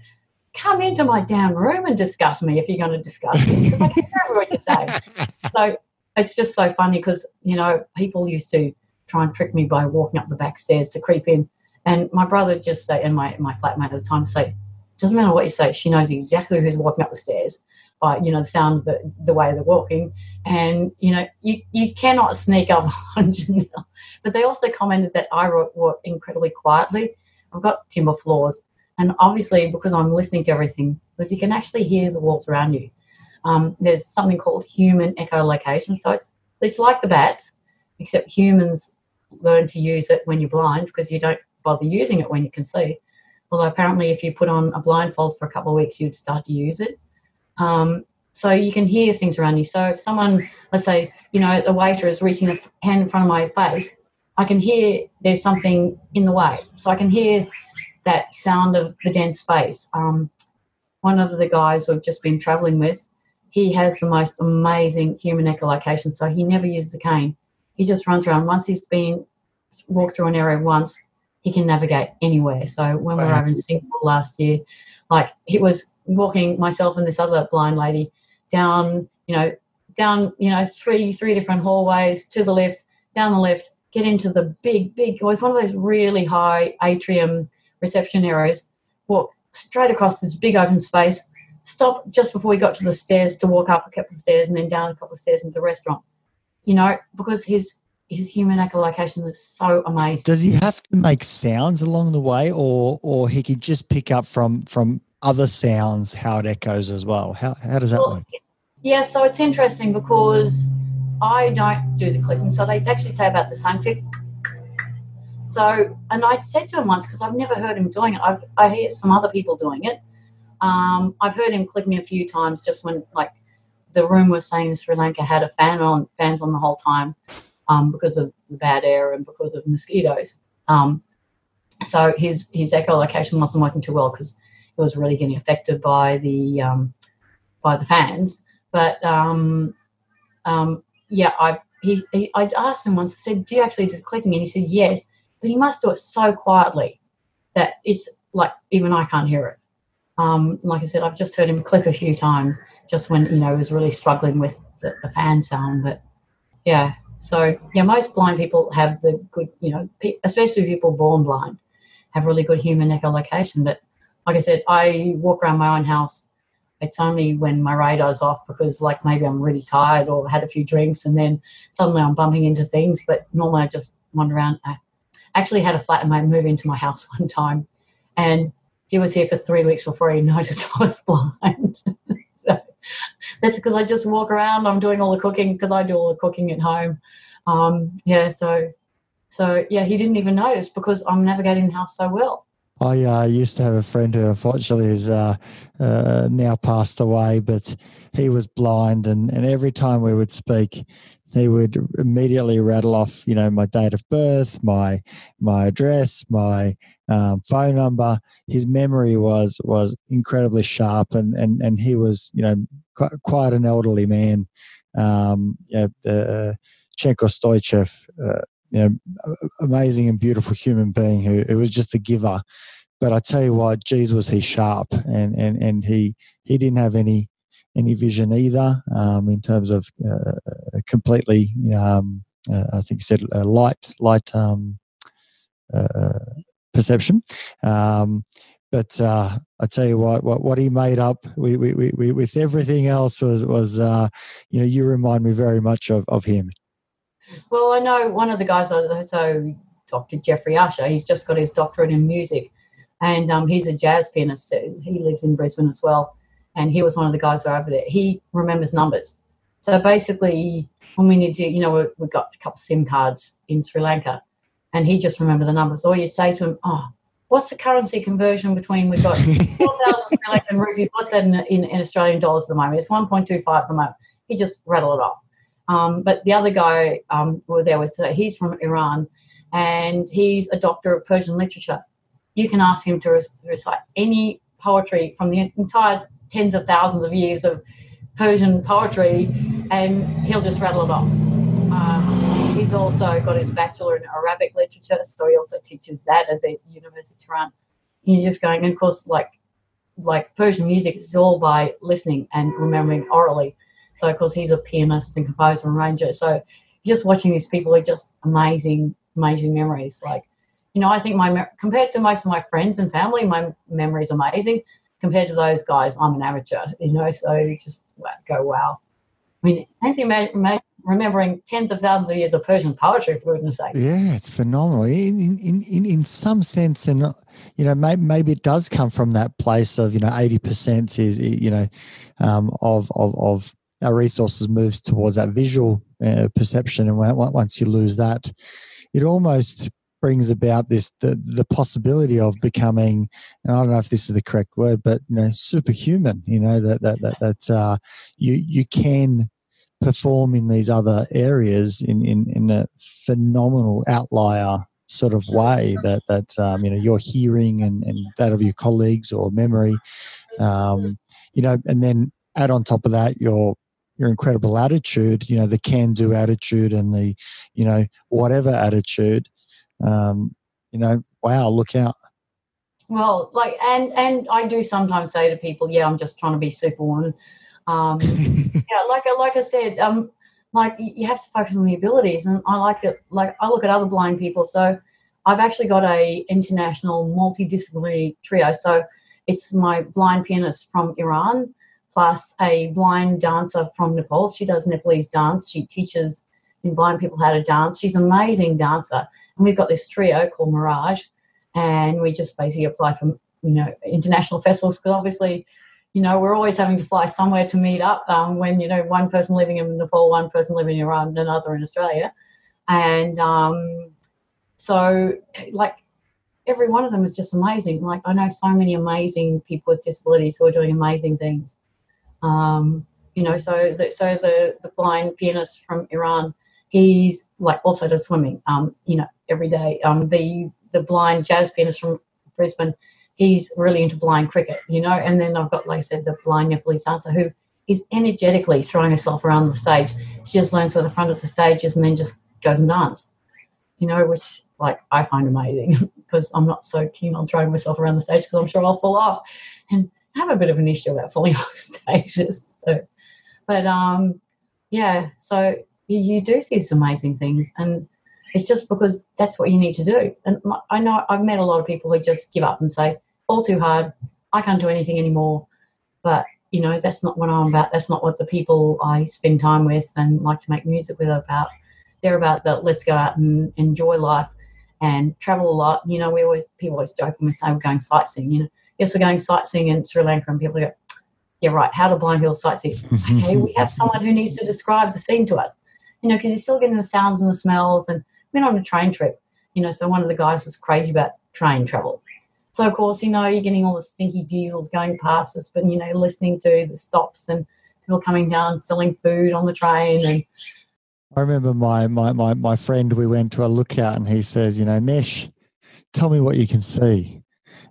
come into my damn room and discuss me if you're going to discuss me because I can hear every word you're saying. So it's just so funny because you know people used to try and trick me by walking up the back stairs to creep in, and my brother just say, and my my flatmate at the time say, doesn't matter what you say, she knows exactly who's walking up the stairs by you know the sound the, the way they're walking, and you know you you cannot sneak up on Janelle. But they also commented that I walk incredibly quietly. I've got timber floors, and obviously because I'm listening to everything, because you can actually hear the walls around you um, there's something called human echolocation. So it's it's like the bats, except humans learn to use it when you're blind because you don't bother using it when you can see. Although apparently, if you put on a blindfold for a couple of weeks, you'd start to use it. Um, so you can hear things around you. So if someone, let's say, you know, the waiter is reaching a hand in front of my face, I can hear there's something in the way. So I can hear that sound of the dense space. Um, one of the guys I've just been traveling with, he has the most amazing human echolocation. So he never uses a cane. He just runs around. Once he's been walked through an area once, he can navigate anywhere. So when we were over in Singapore last year, like he was walking myself and this other blind lady down, you know, down, you know, three three different hallways to the lift, down the lift, get into the big, big. It was one of those really high atrium reception areas. Walk straight across this big open space, stop just before we got to the stairs to walk up a couple of stairs and then down a couple of stairs into the restaurant. You know, because his his human echolocation is so amazing. Does he have to make sounds along the way, or or he can just pick up from from other sounds how it echoes as well? How how does that well, work? Yeah, so it's interesting because I don't do the clicking, so they actually tape out the sound click. So, and I said to him once because I've never heard him doing it. I've I hear some other people doing it, um, I've heard him clicking a few times just when like the room was saying Sri Lanka had a fan on fans on the whole time um, because of the bad air and because of mosquitoes. Um, so his his echolocation wasn't working too well because it was really getting affected by the um, by the fans. But um, um, yeah, I he, he I asked him once. Said, "Do you actually do clicking?" And he said, "Yes." But he must do it so quietly that it's like even I can't hear it. Um, like I said, I've just heard him click a few times just when, you know, he was really struggling with the, the fan sound. But yeah, so yeah, most blind people have the good, you know, especially people born blind, have really good human echolocation. But like I said, I walk around my own house. It's only when my radar's off because, like, maybe I'm really tired or had a few drinks and then suddenly I'm bumping into things. But normally I just wander around. I actually had a flatmate move into my house one time and he was here for three weeks before he noticed I was blind. so that's because I just walk around. I'm doing all the cooking because I do all the cooking at home. Um, yeah, so so yeah, he didn't even notice because I'm navigating the house so well. I uh, used to have a friend who unfortunately is uh, uh, now passed away, but he was blind, and, and every time we would speak, he would immediately rattle off, you know, my date of birth, my my address, my um, phone number. His memory was was incredibly sharp, and and and he was, you know, quite, quite an elderly man. Um, yeah, the, uh, Chenko Stoichev, uh, you know, amazing and beautiful human being who, who was just a giver. But I tell you what, geez, was he sharp, and and and he he didn't have any any vision either um, in terms of uh, completely. Um, uh, I think you said uh, light light um, uh, perception. Um, but uh, I tell you what, what, what he made up we, we, we, with everything else was was uh, you know you remind me very much of, of him. Well, I know one of the guys. So Dr. Jeffrey Usher, he's just got his doctorate in music. and um, he's a jazz pianist. He lives in Brisbane as well, and he was one of the guys who are over there. He remembers numbers. So basically, when we need to, you know, we, we've got a couple of SIM cards in Sri Lanka, and he just remember the numbers. Or you say to him, "Oh, what's the currency conversion between we've got 4,000 rupees? What's that in, in, in, Australian dollars at the moment? It's 1.25 at the moment." He just rattle it off. Um, but the other guy um, we were there with, uh, he's from Iran, and he's a doctor of Persian literature. You can ask him to recite any poetry from the entire tens of thousands of years of Persian poetry, and he'll just rattle it off. Um, he's also got his bachelor in Arabic literature, so he also teaches that at the University of Tehran. And you're just going, and of course, like like Persian music is all by listening and remembering orally. So of course he's a pianist and composer and arranger. So just watching these people are just amazing, amazing memories. Like, you know, I think my compared to most of my friends and family, my memory is amazing compared to those guys, I'm an amateur, you know, so just go, wow. I mean, anything remembering tens of thousands of years of Persian poetry, for goodness sake. Yeah, it's phenomenal. In, in, in, in some sense, and, you know, maybe, maybe it does come from that place of, you know, 80% is, you know, um, of, of, of our resources moves towards that visual uh, perception. And once you lose that, it almost brings about this the, the possibility of becoming and I don't know if this is the correct word but you know superhuman you know that that that, that uh, you you can perform in these other areas in in, in a phenomenal outlier sort of way that that um, you know your hearing and, and that of your colleagues or memory um, you know and then add on top of that your your incredible attitude you know the can do attitude and the you know whatever attitude um, you know, wow, look out. Well, like, and and I do sometimes say to people, yeah, I'm just trying to be superwoman. Um, yeah, like like I said, um, like you have to focus on the abilities, and I like it. Like I look at other blind people, so I've actually got a international multidisciplinary trio. So it's my blind pianist from Iran, plus a blind dancer from Nepal. She does Nepalese dance. She teaches in blind people how to dance. She's an amazing dancer. And we've got this trio called Mirage, and we just basically apply for you know international festivals because obviously you know we're always having to fly somewhere to meet up um, when you know one person living in nepal one person living in iran and another in australia and um, so like every one of them is just amazing like i know so many amazing people with disabilities who are doing amazing things um, you know so the, so the the blind pianist from iran he's like also does swimming, um, you know, every day. Um, the the blind jazz pianist from Brisbane, he's really into blind cricket, you know. And then I've got, like I said, the blind Nepalese dancer who is energetically throwing herself around the stage. She just learns where the front of the stage is and then just goes and dances, you know, which like I find amazing because I'm not so keen on throwing myself around the stage because I'm sure I'll fall off and I have a bit of an issue about falling off stages. So, but um, yeah, so you, you do see these amazing things and it's just because that's what you need to do. And i know i've met a lot of people who just give up and say all too hard. I can't do anything anymore. But you know that's not what i'm about. That's not what the people i spend time with and like to make music with are about. They're about the let's go out and enjoy life and travel a lot. You know we always people always joke when we say we're going sightseeing you know yes we're going sightseeing in sri lanka and people go yeah right how do blind people sightsee okay we have someone who needs to describe the scene to us you know, because you're still getting the sounds and the smells. And went on a train trip, you know, so one of the guys was crazy about train travel. So of course, you know, you're getting all the stinky diesels going past us, but you know, listening to the stops and people coming down selling food on the train and I remember my my my, my friend we went to a lookout and he says, you know, Nesh, tell me what you can see.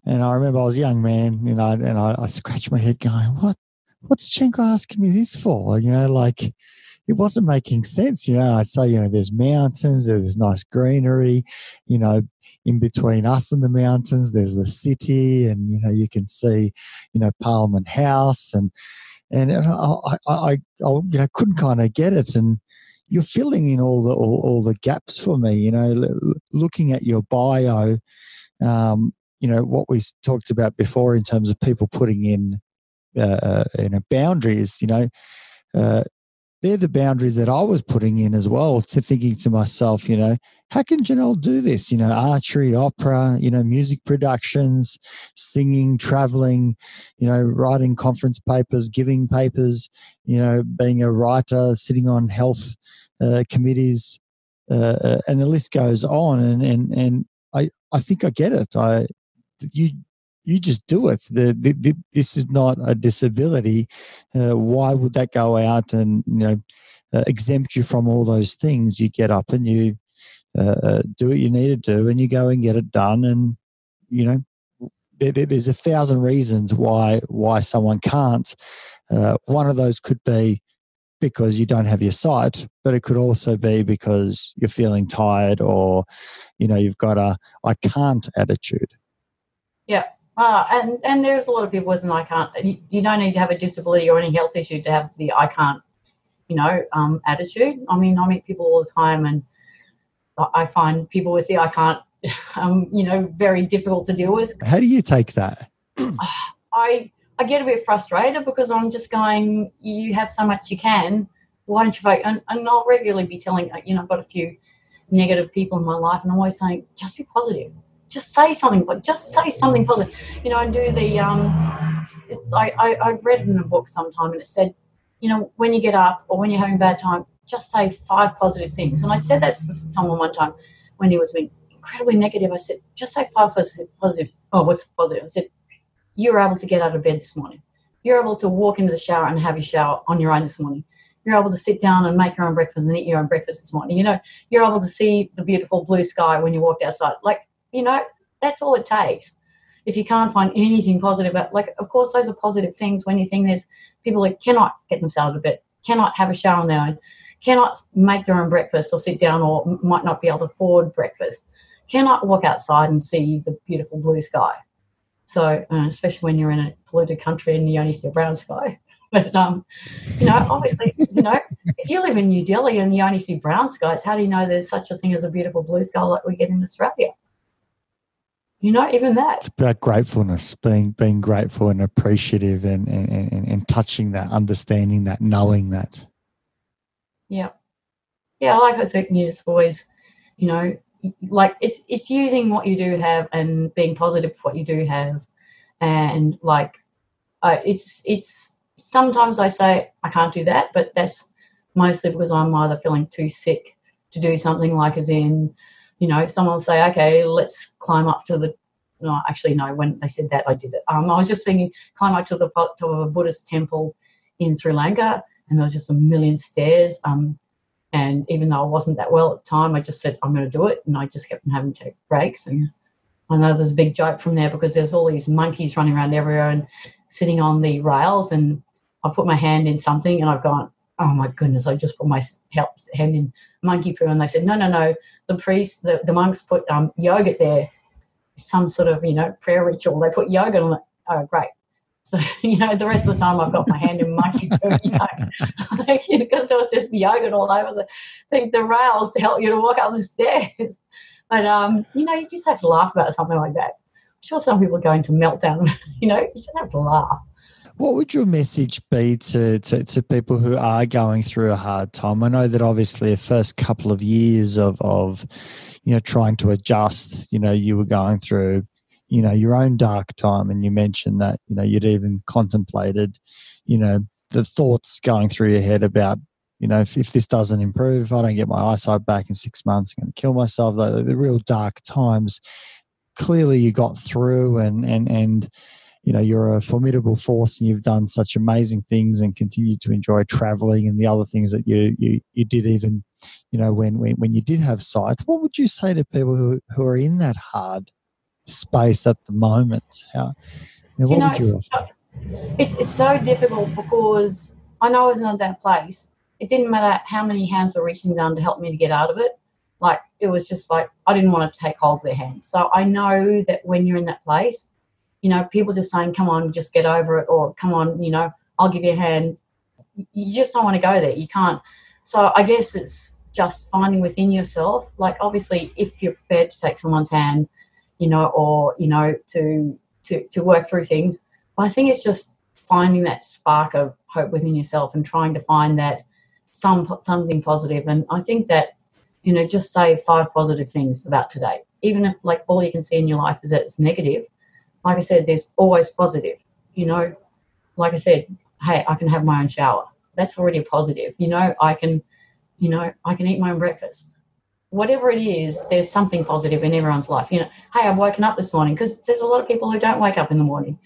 And I remember I was a young man, you know, and I, I scratched my head going, What what's Chenko asking me this for? You know, like it wasn't making sense. You know, I'd say, you know, there's mountains, there's nice greenery, you know, in between us and the mountains, there's the city, and you know, you can see, you know, Parliament House, and and I, I, I, I you know, couldn't kind of get it, and you're filling in all the all, all the gaps for me. You know, looking at your bio, um, you know, what we talked about before in terms of people putting in, uh, uh you know, boundaries. You know, uh, they're the boundaries that I was putting in as well. To thinking to myself, you know, how can Janelle do this? You know, archery, opera, you know, music productions, singing, traveling, you know, writing conference papers, giving papers, you know, being a writer, sitting on health uh, committees, uh, uh and the list goes on. And and and I I think I get it. I you you just do it. The, the, the, this is not a disability. Uh, why would that go out and you know uh, exempt you from all those things? You get up and you uh, uh do what you need to do, and you go and get it done. And you know, there, there's a thousand reasons why why someone can't. Uh, one of those could be because you don't have your sight, but it could also be because you're feeling tired or you know you've got a I can't attitude. Yeah, uh, and and there's a lot of people with an I can't. You, you, don't need to have a disability or any health issue to have the I can't, you know, um, attitude. I mean, I meet people all the time, and I find people with the I can't, um, you know, very difficult to deal with. How do you take that? I I get a bit frustrated because I'm just going. You have so much you can. Why don't you focus? And, and I'll regularly be telling. You know, I've got a few negative people in my life, and I'm always saying, just be positive just say something, but just say something positive, you know, and do the. Um, I, I, I read in a book sometime, and it said, you know, when you get up or when you're having a bad time, just say five positive things. And I said that to someone one time when he was being incredibly negative. I said, just say five positive. positive. Oh, what's positive? I said, you were able to get out of bed this morning. You're able to walk into the shower and have your shower on your own this morning. You're able to sit down and make your own breakfast and eat your own breakfast this morning. You know, you're able to see the beautiful blue sky when you walked outside. Like you know, that's all it takes. If you can't find anything positive, but like, of course, those are positive things when you think there's people that cannot get themselves a bit, cannot have a shower on their own, cannot make their own breakfast or sit down or might not be able to afford breakfast, cannot walk outside and see the beautiful blue sky. So, uh, especially when you're in a polluted country and you only see a brown sky. But um, you know, obviously, you know, if you live in New Delhi and you only see brown skies, how do you know there's such a thing as a beautiful blue sky like we get in Australia? You know even that. It's about gratefulness being being grateful and appreciative and and, and, and touching that understanding that knowing that. Yeah. Yeah like i said you it's always you know like it's it's using what you do have and being positive for what you do have. And like uh, it's it's sometimes i say i can't do that but that's mostly because i'm either feeling too sick to do something like as in you know, someone will say, okay, let's climb up to the. No, actually, no. When they said that, I did it. Um, I was just thinking, climb up to the top of a Buddhist temple in Sri Lanka, and there was just a million stairs. Um, and even though I wasn't that well at the time, I just said I'm going to do it, and I just kept on having to take breaks. And I know there's a big joke from there because there's all these monkeys running around everywhere and sitting on the rails, and I put my hand in something, and I've gone, oh my goodness, I just put my hand in monkey poo, and they said, no, no, no, the priest, the, the monks put um, yogurt there, some sort of, you know, prayer ritual. They put yogurt on it. Oh, great. So, you know, the rest of the time I've got my hand in monkey poo, like, you know, because there was just yogurt all over the, the, the, rails to help you to walk up the stairs. But, um, you know, you just have to laugh about something like that. I'm sure some people are going to meltdown, you know, you just have to laugh. What would your message be to, to, to, people who are going through a hard time? I know that obviously the first couple of years of, of, you know, trying to adjust, you know, you were going through, you know, your own dark time. And you mentioned that, you know, you'd even contemplated, you know, the thoughts going through your head about, you know, if, if this doesn't improve, I don't get my eyesight back in six months, I'm going to kill myself. The, the real dark times. Clearly you got through and, and, and, you know you're a formidable force and you've done such amazing things and continue to enjoy traveling and the other things that you you, you did even you know when, when when you did have sight. What would you say to people who, who are in that hard space at the moment? How you know, what you know, would you it's, it's so difficult because i know i was in that place. It didn't matter how many hands were reaching down to help me to get out of it. Like it was just like i didn't want to take hold of their hands. So i know that when you're in that place you know, people just saying, come on, just get over it, or come on, you know, I'll give you a hand. You just don't want to go there. You can't. So I guess it's just finding within yourself, like obviously if you're prepared to take someone's hand, you know, or, you know, to to to work through things. But I think it's just finding that spark of hope within yourself and trying to find that some something positive. And I think that, you know, just say five positive things about today. Even if like all you can see in your life is that it's negative, like I said, there's always positive. You know, like I said, hey, I can have my own shower. That's already a positive. You know, I can, you know, I can eat my own breakfast. Whatever it is, there's something positive in everyone's life. You know, hey, I've woken up this morning because there's a lot of people who don't wake up in the morning.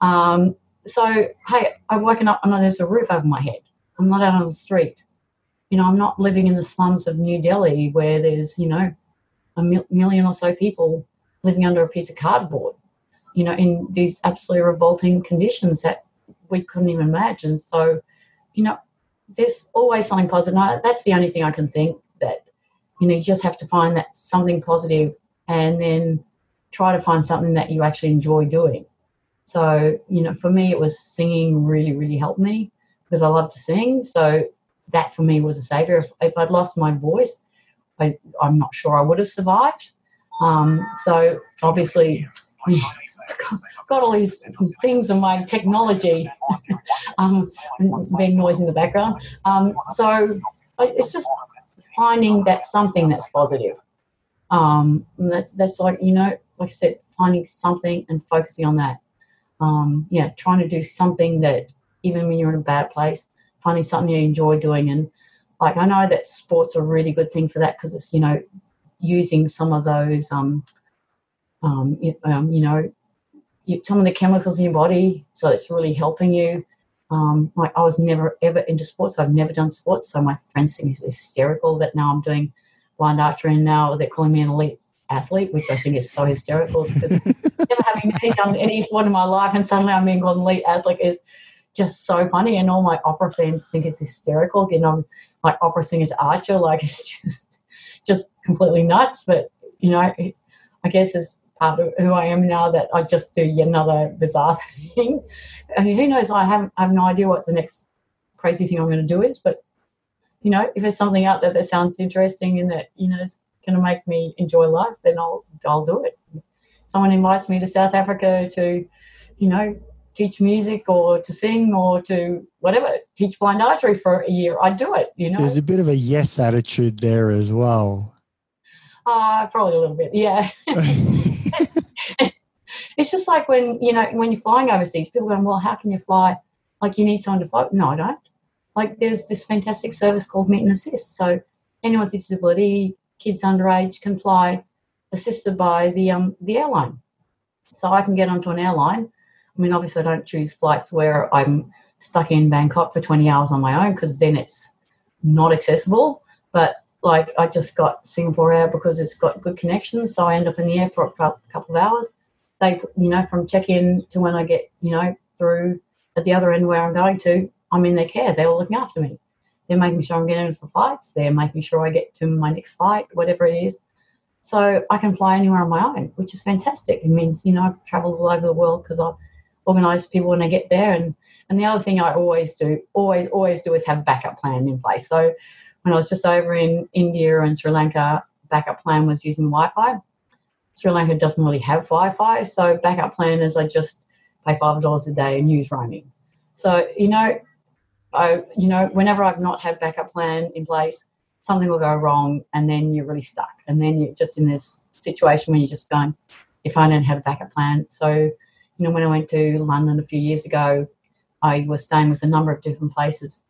Um, so, hey, I've woken up and there's a roof over my head. I'm not out on the street. You know, I'm not living in the slums of New Delhi where there's, you know, a million or so people living under a piece of cardboard, you know, in these absolutely revolting conditions that we couldn't even imagine. So, you know, there's always something positive. that's the only thing I can think that, you know, you just have to find that something positive and then try to find something that you actually enjoy doing. So, you know, for me, it was singing really, really helped me because I love to sing. So that for me was a savior. If, if I'd lost my voice, I, am not sure I would have survived. Um, so obviously, got all these things in my technology um, being noise in the background. Um, so it's just finding that something that's positive. Um, that's that's like you know, like I said, finding something and focusing on that. Um, yeah, trying to do something that even when you're in a bad place, finding something you enjoy doing. And like I know that sports are a really good thing for that because it's you know using some of those um, um, um, you know some of the chemicals in your body, so it's really helping you. Um, like I was never ever into sports. I've never done sports, so my friends think it's hysterical that now I'm doing blind archery, and now they're calling me an elite athlete, which I think is so hysterical because never having done any sport in my life, and suddenly I'm being called an elite athlete is just so funny. And all my opera fans think it's hysterical. You know, like opera singer to archer, like it's just just completely nuts. But you know, I guess it's part of who I am now that I just do yet another bizarre thing. And who knows? I have, I have no idea what the next crazy thing I'm going to do is, but you know, if there's something out there that sounds interesting and that you know is going to make me enjoy life, then I'll I'll do it. Someone invites me to South Africa to, you know, teach music or to sing or to whatever, teach blind archery for a year, I'd do it. You know, there's a bit of a yes attitude there as well. Uh, probably a little bit, yeah. it's just like when you know when you're flying overseas, people going, "Well, how can you fly? Like you need someone to fly." No, I don't. Like there's this fantastic service called Meet and Assist. So anyone with disability, kids underage can fly, assisted by the um the airline. So I can get onto an airline. I mean, obviously, I don't choose flights where I'm stuck in Bangkok for 20 hours on my own because then it's not accessible. But like I just got Singapore Air because it's got good connections, so I end up in the air for a couple of hours. They, you know, from check-in to when I get, you know, through at the other end where I'm going to, I'm in their care. They're looking after me. They're making sure I'm getting into the flights. They're making sure I get to my next flight, whatever it is. So I can fly anywhere on my own, which is fantastic. It means, you know, I've traveled all over the world because I organize people when I get there. And, and the other thing I always do, always, always do is have a backup plan in place. So when I was just over in India and Sri Lanka, backup plan was using Wi-Fi. Sri Lanka doesn't really have Wi-Fi, so backup plan is I just pay five dollars a day and use roaming. So you know, I you know whenever I've not had backup plan in place, something will go wrong, and then you're really stuck, and then you're just in this situation where you're just going, if I don't have a backup plan. So you know, when I went to London a few years ago, I was staying with a number of different places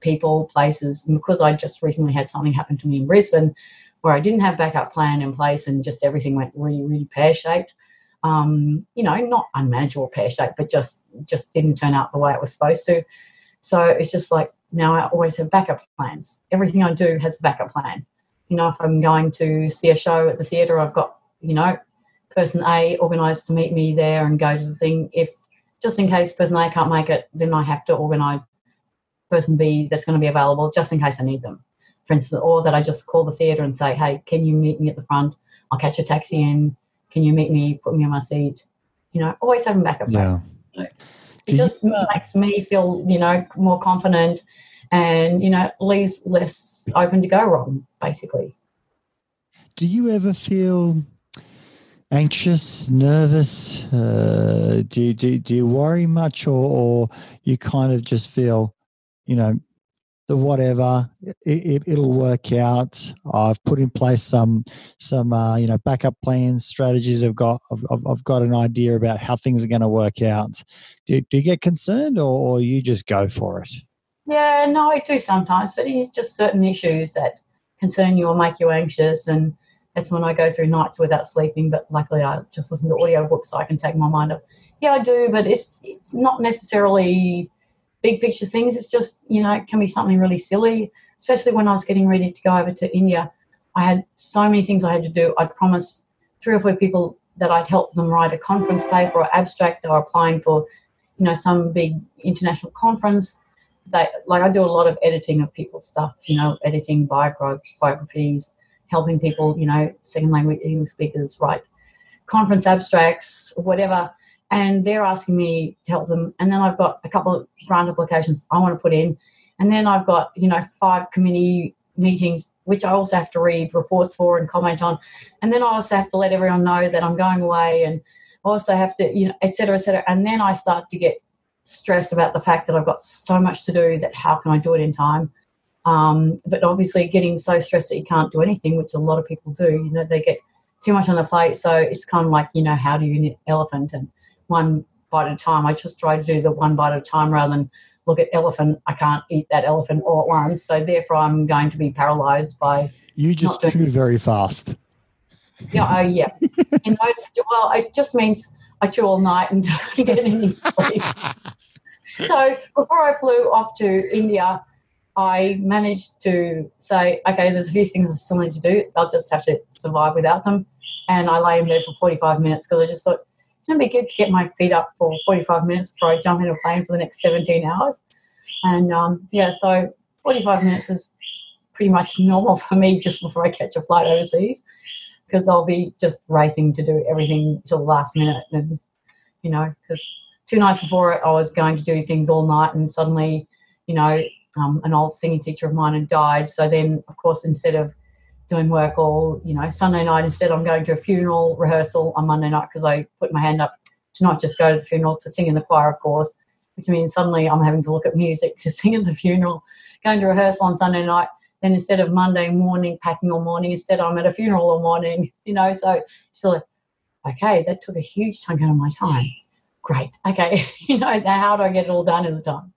people, places. And because I just recently had something happen to me in Brisbane where I didn't have backup plan in place and just everything went really, really pear shaped. Um, you know, not unmanageable pear shaped, but just just didn't turn out the way it was supposed to. So it's just like now I always have backup plans. Everything I do has a backup plan. You know, if I'm going to see a show at the theatre, I've got, you know, person A organised to meet me there and go to the thing. If just in case person A can't make it, then I have to organise person B that's going to be available just in case I need them. For instance, or that I just call the theatre and say, hey, can you meet me at the front? I'll catch a taxi in. Can you meet me? Put me on my seat. You know, always having backup. Yeah. It just you, uh, makes me feel, you know, more confident and, you know, leaves less open to go wrong, basically. Do you ever feel anxious, nervous? Uh, do, you, do, do you worry much or, or you kind of just feel you know, the whatever. It, it, will work out. I've put in place some some uh, you know backup plans, strategies. I've got I've, I've got an idea about how things are going to work out. Do, do you get concerned, or, or you just go for it? Yeah, no, I do sometimes, but just certain issues that concern you or make you anxious, and that's when I go through nights without sleeping. But luckily, I just listen to audiobooks so I can take my mind off. Yeah, I do, but it's it's not necessarily big picture things. It's just, you know, it can be something really silly, especially when I was getting ready to go over to India. I had so many things I had to do. I'd promised three or four people that I'd help them write a conference paper or abstract. They were applying for, you know, some big international conference. They, like I do a lot of editing of people's stuff, you know, editing biographies, helping people, you know, second language English speakers write conference abstracts, whatever and they're asking me to help them. And then I've got a couple of grant applications I want to put in. And then I've got, you know, five committee meetings, which I also have to read reports for and comment on. And then I also have to let everyone know that I'm going away and also have to, you know, et cetera, et cetera. And then I start to get stressed about the fact that I've got so much to do that how can I do it in time? Um, but obviously getting so stressed that you can't do anything, which a lot of people do, you know, they get too much on the plate. So it's kind of like, you know, how do you eat elephant? And one bite at a time. I just try to do the one bite at a time rather than look at elephant. I can't eat that elephant all at once. So therefore, I'm going to be paralyzed by. You just chew very fast. Yeah, oh yeah. and well, it just means I chew all night and don't get any sleep. so before I flew off to India, I managed to say, okay, there's a few things I still need to do. I'll just have to survive without them. And I lay in bed for 45 minutes because I just thought, it'd be good to get my feet up for 45 minutes before I jump into a plane for the next 17 hours. And um, yeah, so 45 minutes is pretty much normal for me just before I catch a flight overseas because I'll be just racing to do everything till the last minute. And, you know, because two nights before it, I was going to do things all night and suddenly, you know, um, an old singing teacher of mine had died. So then, of course, instead of doing work all, you know, Sunday night. Instead, I'm going to a funeral rehearsal on Monday night because I put my hand up to not just go to the funeral, to sing in the choir, of course, which means suddenly I'm having to look at music to sing at the funeral, going to rehearsal on Sunday night. Then instead of Monday morning, packing all morning, instead I'm at a funeral all morning, you know, so still, okay, that took a huge chunk out of my time. Great. Okay. you know, now how do I get it all done in the time?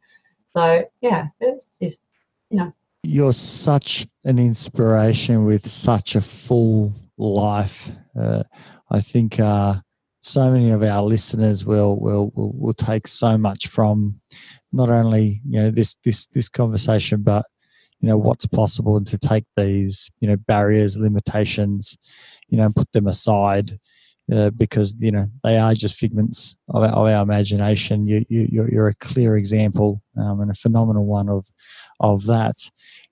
So yeah, it's just, you know, you're such an inspiration with such a full life. Uh, I think uh, so many of our listeners will, will will will take so much from not only you know this this this conversation, but you know what's possible and to take these you know barriers, limitations, you know, and put them aside. Uh, because you know they are just figments of our, of our imagination. You, you, you're a clear example um, and a phenomenal one of of that.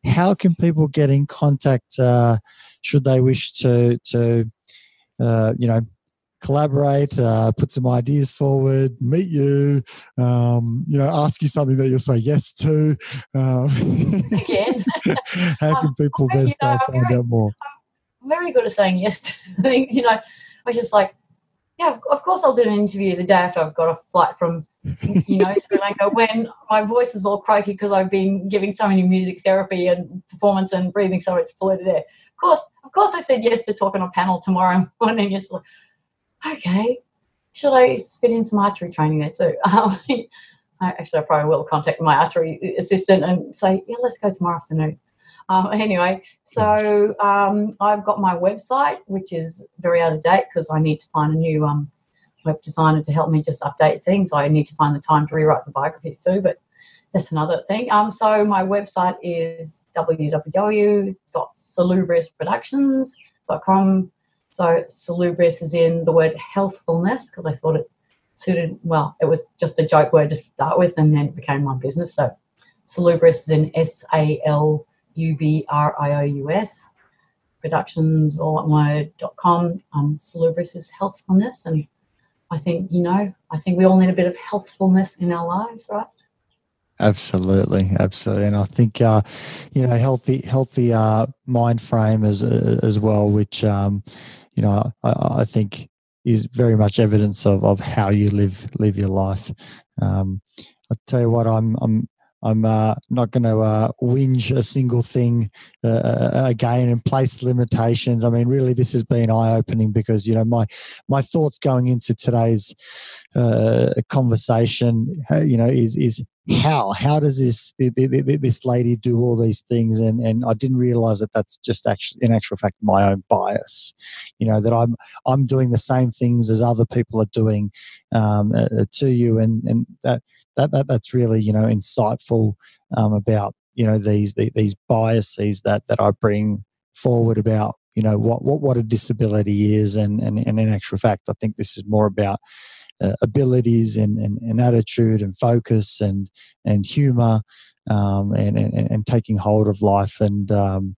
How can people get in contact uh, should they wish to to uh, you know collaborate, uh, put some ideas forward, meet you, um, you know, ask you something that you'll say yes to. Um, Again, how can people best you know, find very, out more? I'm very good at saying yes to things. You know, was just like, yeah, of course I'll do an interview the day after I've got a flight from you know, Sri Lanka when my voice is all croaky because I've been giving so many music therapy and performance and breathing so much polluted air. Of course, of course, I said yes to talk on a panel tomorrow morning. Just like, okay, should I fit in some archery training there too? Um, I, actually, I probably will contact my archery assistant and say, yeah, let's go tomorrow afternoon. Um, anyway, so um, I've got my website, which is very out of date because I need to find a new um, web designer to help me just update things. I need to find the time to rewrite the biographies too, but that's another thing. Um, so my website is www.salubrisproductions.com. So salubrious is in the word healthfulness because I thought it suited, well, it was just a joke word to start with and then it became my business. So salubrious is in S-A-L-U-B-R-I-O-U-S productions all one word dot com. Um, salubris is healthfulness and I think, you know, I think we all need a bit of healthfulness in our lives, right? Absolutely, absolutely, and I think uh, you know healthy, healthy uh, mind frame as uh, as well, which um, you know I, I, think is very much evidence of, of how you live live your life. Um, I tell you what, I'm I'm I'm uh, not going to uh, whinge a single thing uh, uh, again and place limitations. I mean, really, this has been eye opening because you know my my thoughts going into today's uh, conversation, you know, is is how how does this this lady do all these things? And and I didn't realize that that's just actually in actual fact my own bias you know that I'm I'm doing the same things as other people are doing um, uh, to you. And and that that, that that's really you know insightful um, about you know these these biases that that I bring forward about you know what what what a disability is. And and, and in actual fact I think this is more about uh, abilities and, and, and, attitude and focus and and humor um, and, and, and taking hold of life. And um,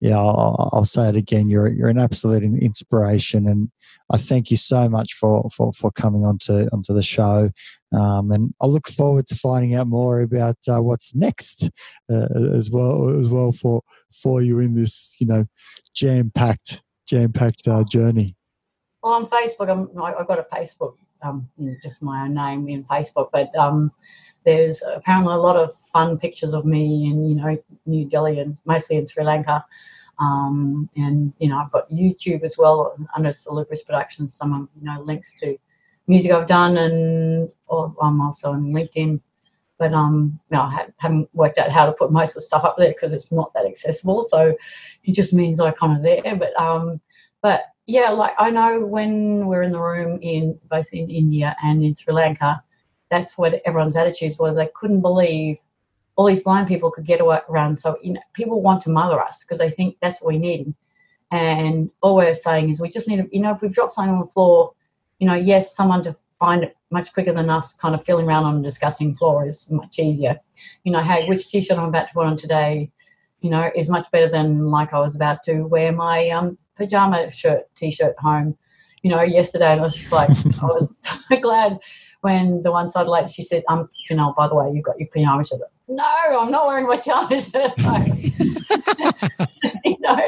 yeah I'll, I'll, say it again you're you're an absolute inspiration. And I thank you so much for for, for coming onto onto the show. Um, and I look forward to finding out more about uh, what's next uh, as well as well for for you in this you know jam packed jam packed uh, journey. Well, on Facebook, I'm, I've got a Facebook um, just my own name in Facebook, but um, there's apparently a lot of fun pictures of me in you know New Delhi and mostly in Sri Lanka. Um, and you know I've got YouTube as well under Salubris Productions. Some you know links to music I've done, and I'm also on LinkedIn. But um, know, I haven't worked out how to put most of the stuff up there because it's not that accessible. So it just means I kind of there. But um, but yeah, like I know when we're in the room in both in India and in Sri Lanka, that's what everyone's attitudes was. They couldn't believe all these blind people could get around. So you know, people want to mother us because they think that's what we need. And all we're saying is we just need to, you know, if we've dropped something on the floor, you know, yes, someone to find it much quicker than us kind of feeling around on a disgusting floor is much easier. You know, hey, which t-shirt I'm about to put on today, you know, is much better than like I was about to wear my um, pajama shirt, t-shirt home, you know, yesterday, and I was just like, I was so glad when the one side lady she said, "Um, Janelle, by the way, you've got your pajama shirt." No, I'm not wearing my pajama shirt. you know,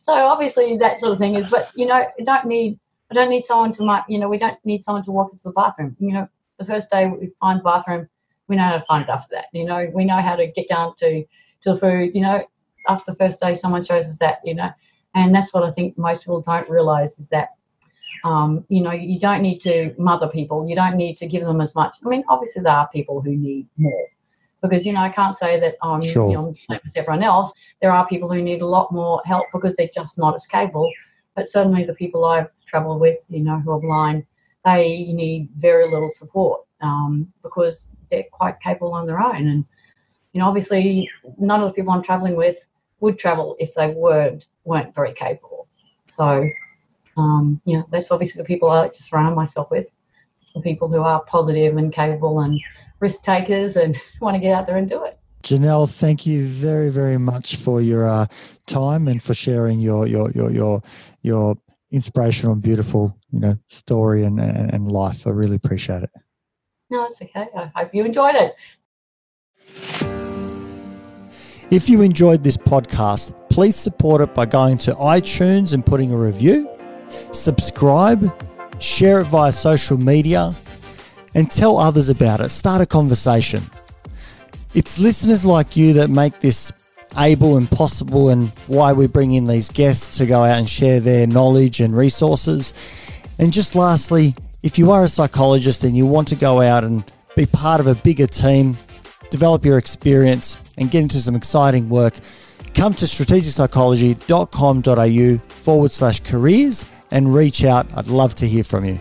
so obviously that sort of thing is, but you know, I don't need, I don't need someone to, my, you know, we don't need someone to walk us to the bathroom. You know, the first day we find the bathroom, we know how to find it after that. You know, we know how to get down to to the food. You know, after the first day, someone shows us that. You know, and that's what I think most people don't realize is that, um, you know, you don't need to mother people. You don't need to give them as much. I mean, obviously, there are people who need more because, you know, I can't say that I'm, sure. you know, the same as everyone else. There are people who need a lot more help because they're just not as capable. But certainly, the people I've traveled with, you know, who are blind, they need very little support um, because they're quite capable on their own. And, you know, obviously, none of the people I'm traveling with would travel if they weren't weren't very capable. So, um, you know, that's obviously the people I like to surround myself with, the people who are positive and capable and risk takers and want to get out there and do it. Janelle, thank you very, very much for your uh, time and for sharing your your your your your inspirational and beautiful you know story and, and, and life. I really appreciate it. No, it's okay. I hope you enjoyed it. If you enjoyed this podcast, please support it by going to iTunes and putting a review, subscribe, share it via social media, and tell others about it. Start a conversation. It's listeners like you that make this able and possible, and why we bring in these guests to go out and share their knowledge and resources. And just lastly, if you are a psychologist and you want to go out and be part of a bigger team, develop your experience, and get into some exciting work, come to strategicpsychology.com.au forward slash careers and reach out. I'd love to hear from you.